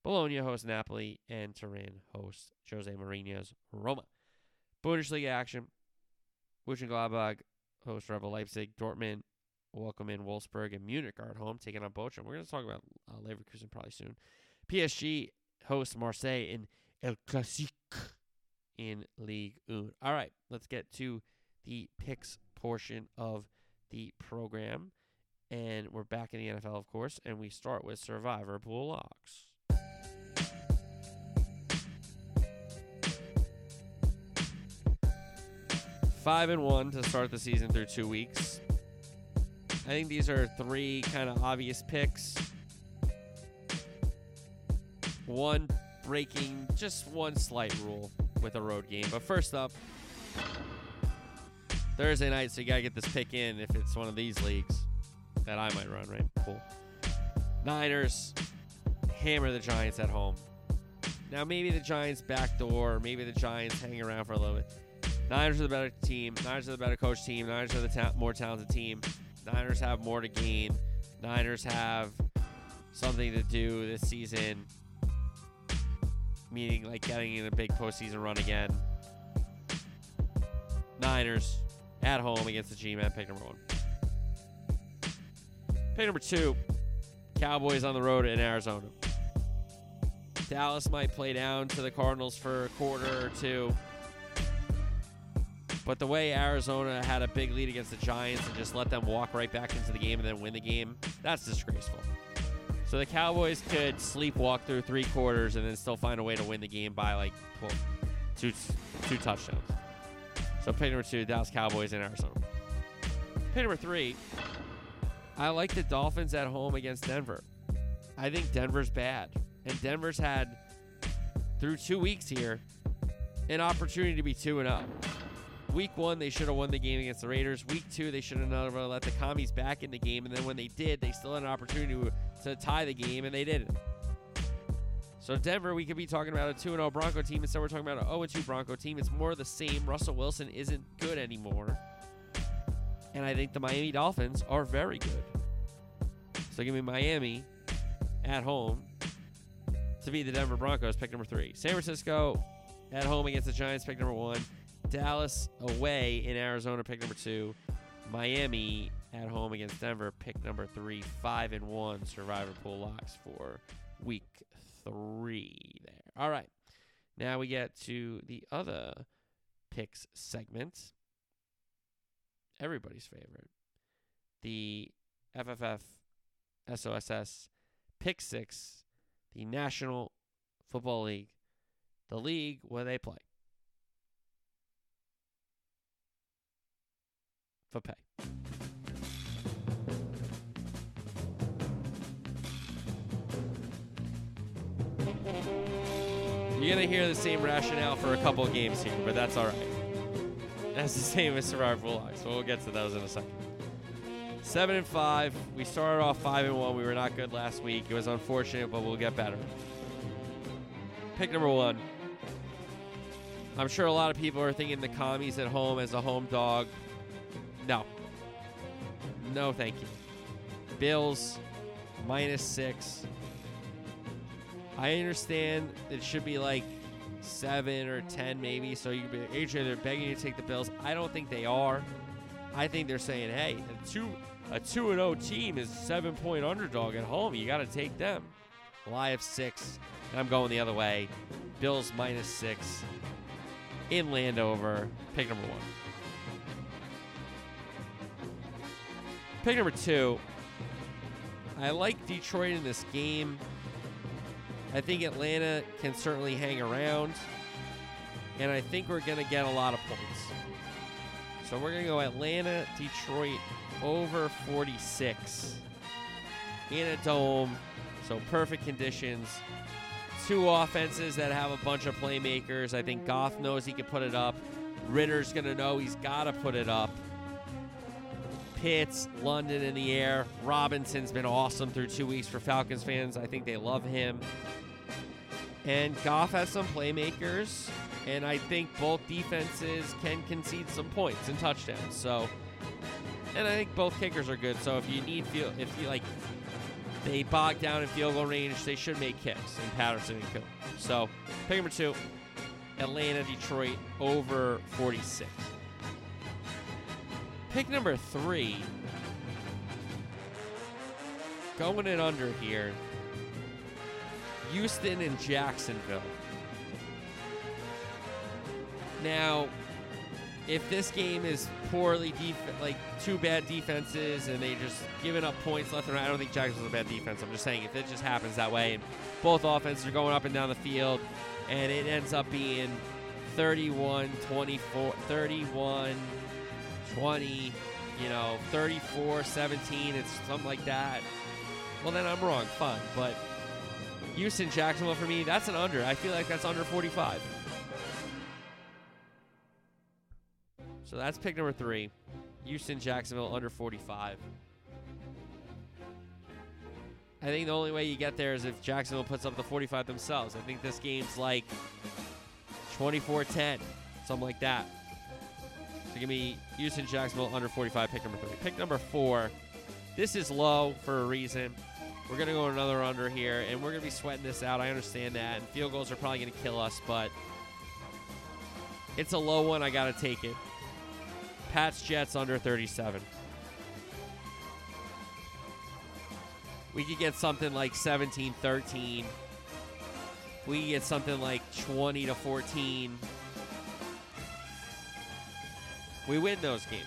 Bologna hosts Napoli, and Turin hosts Jose Mourinho's Roma. Bundesliga action. Mönchengladbach host Rebel Leipzig. Dortmund welcome in Wolfsburg and Munich are at home taking on Bochum. We're going to talk about uh, Leverkusen probably soon. PSG hosts Marseille in El Clasique in League One. All right, let's get to the picks portion of the program. And we're back in the NFL, of course, and we start with Survivor Pool Locks. Five and one to start the season through two weeks. I think these are three kind of obvious picks. One breaking just one slight rule with a road game. But first up, Thursday night, so you gotta get this pick in if it's one of these leagues that I might run, right? Cool. Niners hammer the Giants at home. Now maybe the Giants backdoor, maybe the Giants hang around for a little bit. Niners are the better team. Niners are the better coach team. Niners are the ta- more talented team. Niners have more to gain. Niners have something to do this season, meaning like getting in a big postseason run again. Niners at home against the G-Men, pick number one. Pick number two, Cowboys on the road in Arizona. Dallas might play down to the Cardinals for a quarter or two. But the way Arizona had a big lead against the Giants and just let them walk right back into the game and then win the game, that's disgraceful. So the Cowboys could sleepwalk through three quarters and then still find a way to win the game by like two two touchdowns. So pick number two, Dallas Cowboys in Arizona. Pick number three, I like the Dolphins at home against Denver. I think Denver's bad. And Denver's had, through two weeks here, an opportunity to be 2 and 0. Week one, they should have won the game against the Raiders. Week two, they should have never let the commies back in the game. And then when they did, they still had an opportunity to, tie the game, and they didn't. So Denver, we could be talking about a 2 0 Bronco team. Instead, we're talking about an 0 2 Bronco team. It's more the same. Russell Wilson isn't good anymore. And I think the Miami Dolphins are very good. So give me Miami at home to beat the Denver Broncos, pick number three. San Francisco at home against the Giants, pick number one. Dallas away in Arizona, pick number two. Miami at home against Denver, pick number three. Five and one survivor pool locks for week three there. All right. Now we get to the other picks segment. Everybody's favorite. The FFF SOSS Pick Six, the National Football League, the league where they play. For pay. You're going to hear the same rationale for a couple games here, but that's all right. That's the same as Survivor Locks, so we'll get to those in a second. Seven and five. We started off five and one. We were not good last week. It was unfortunate, but we'll get better. Pick number one. I'm sure a lot of people are thinking the commies at home as a home dog. No. No, thank you. Bills minus six. I understand it should be like seven or ten maybe. So you could be AJ, they're begging you to take the Bills. I don't think they are. I think they're saying, hey, a two a two and zero team is seven point underdog at home. You got to take them. Well, I have six, and I'm going the other way. Bills minus six in Landover. Pick number one. Pick number two. I like Detroit in this game. I think Atlanta can certainly hang around. And I think we're going to get a lot of points. So we're going to go Atlanta, Detroit over 46 in a dome. So perfect conditions. Two offenses that have a bunch of playmakers. I think Goff knows he can put it up. Ridder's going to know he's got to put it up. Pitts, London in the air. Robinson's been awesome through two weeks for Falcons fans. I think they love him. And Goff has some playmakers, and I think both defenses can concede some points and touchdowns. So, and I think both kickers are good. So if you need field, if you like, they bog down in field goal range, they should make kicks in Patterson and Cook. So pick number two, Atlanta, Detroit over 46. Pick number three, going in under here. Houston and Jacksonville. Now, if this game is poorly def- like two bad defenses and they just giving up points left and right, I don't think Jacksonville's a bad defense. I'm just saying if it just happens that way and both offenses are going up and down the field and it ends up being 31 24 31 20 you know 34 17 it's something like that well then i'm wrong fine but Houston, Jacksonville for me, that's an under. I feel like that's under 45. So that's pick number three. Houston, Jacksonville, under 45. I think the only way you get there is if Jacksonville puts up the 45 themselves. I think this game's like 24-10, something like that. So give me Houston Jacksonville under 45, pick number three. Pick number four. This is low for a reason. We're gonna go another under here, and we're gonna be sweating this out. I understand that, and field goals are probably gonna kill us, but it's a low one. I gotta take it. Pats Jets under 37. We could get something like 17 13. We could get something like 20 to 14. We win those games.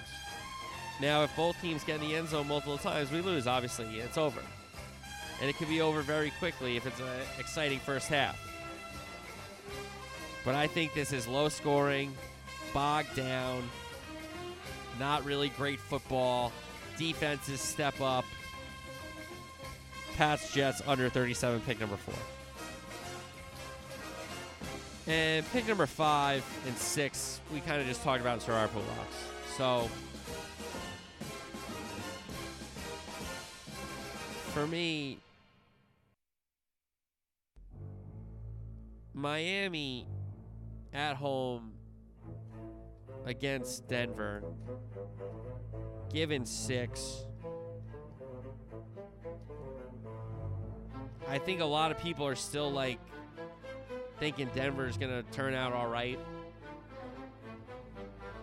Now, if both teams get in the end zone multiple times, we lose, obviously. It's over. And it could be over very quickly if it's an exciting first half. But I think this is low scoring, bogged down, not really great football. Defenses step up. Pats Jets under 37, pick number four. And pick number five and six, we kind of just talked about in Sir Pool Locks. So for me, Miami at home against Denver, given six. I think a lot of people are still like thinking Denver's going to turn out all right.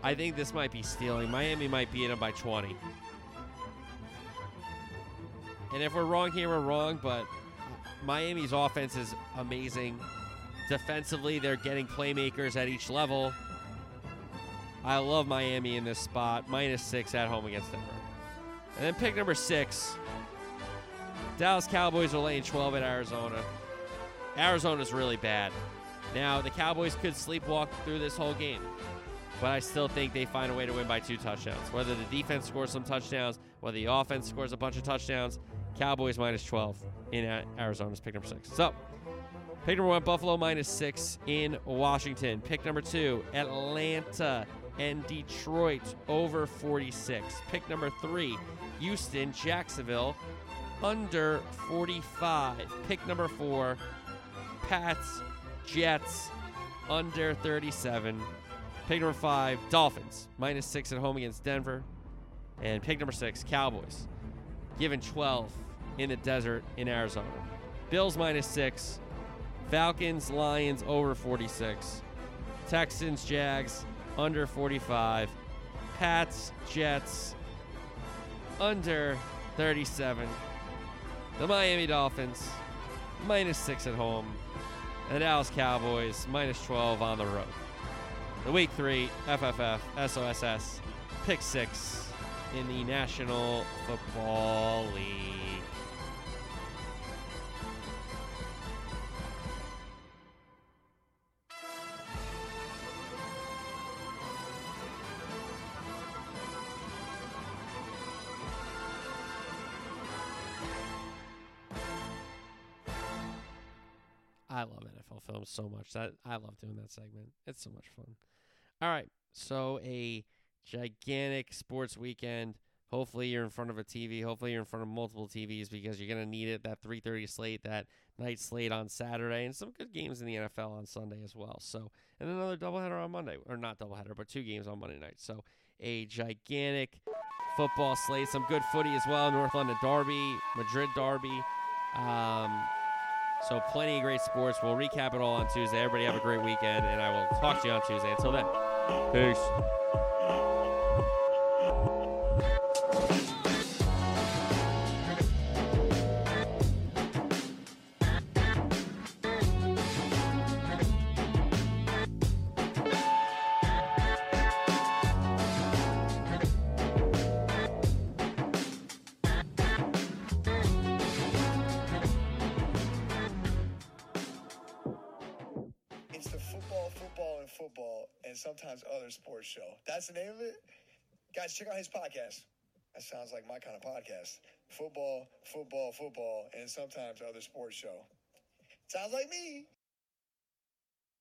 I think this might be stealing. Miami might beat them by 20. And if we're wrong here, we're wrong, but Miami's offense is amazing. Defensively, they're getting playmakers at each level. I love Miami in this spot. Minus six at home against Denver. And then pick number six. Dallas Cowboys are laying 12 at Arizona. Arizona's really bad. Now, the Cowboys could sleepwalk through this whole game, but I still think they find a way to win by two touchdowns. Whether the defense scores some touchdowns, whether the offense scores a bunch of touchdowns, Cowboys minus 12 in Arizona's pick number six. So, pick number one, Buffalo minus six in Washington. Pick number two, Atlanta and Detroit over 46. Pick number three, Houston, Jacksonville under 45. Pick number four, Pats, Jets under 37. Pick number five, Dolphins minus six at home against Denver. And pick number six, Cowboys given 12 in the desert in Arizona. Bills minus six. Falcons, Lions over 46. Texans, Jags under 45. Pats, Jets under 37. The Miami Dolphins minus six at home. And the Dallas Cowboys minus 12 on the road. The week three, FFF, SOSS, pick six in the National Football League. So much. That I love doing that segment. It's so much fun. All right, so a gigantic sports weekend. Hopefully you're in front of a TV. Hopefully you're in front of multiple TVs because you're gonna need it. That 3:30 slate, that night slate on Saturday, and some good games in the NFL on Sunday as well. So and another doubleheader on Monday, or not doubleheader, but two games on Monday night. So a gigantic football slate. Some good footy as well. North London Derby, Madrid Derby. Um, so plenty of great sports. We'll recap it all on Tuesday. Everybody have a great weekend, and I will talk to you on Tuesday. Until then, peace. Guys, check out his podcast. That sounds like my kind of podcast. Football, football, football, and sometimes other sports show. Sounds like me.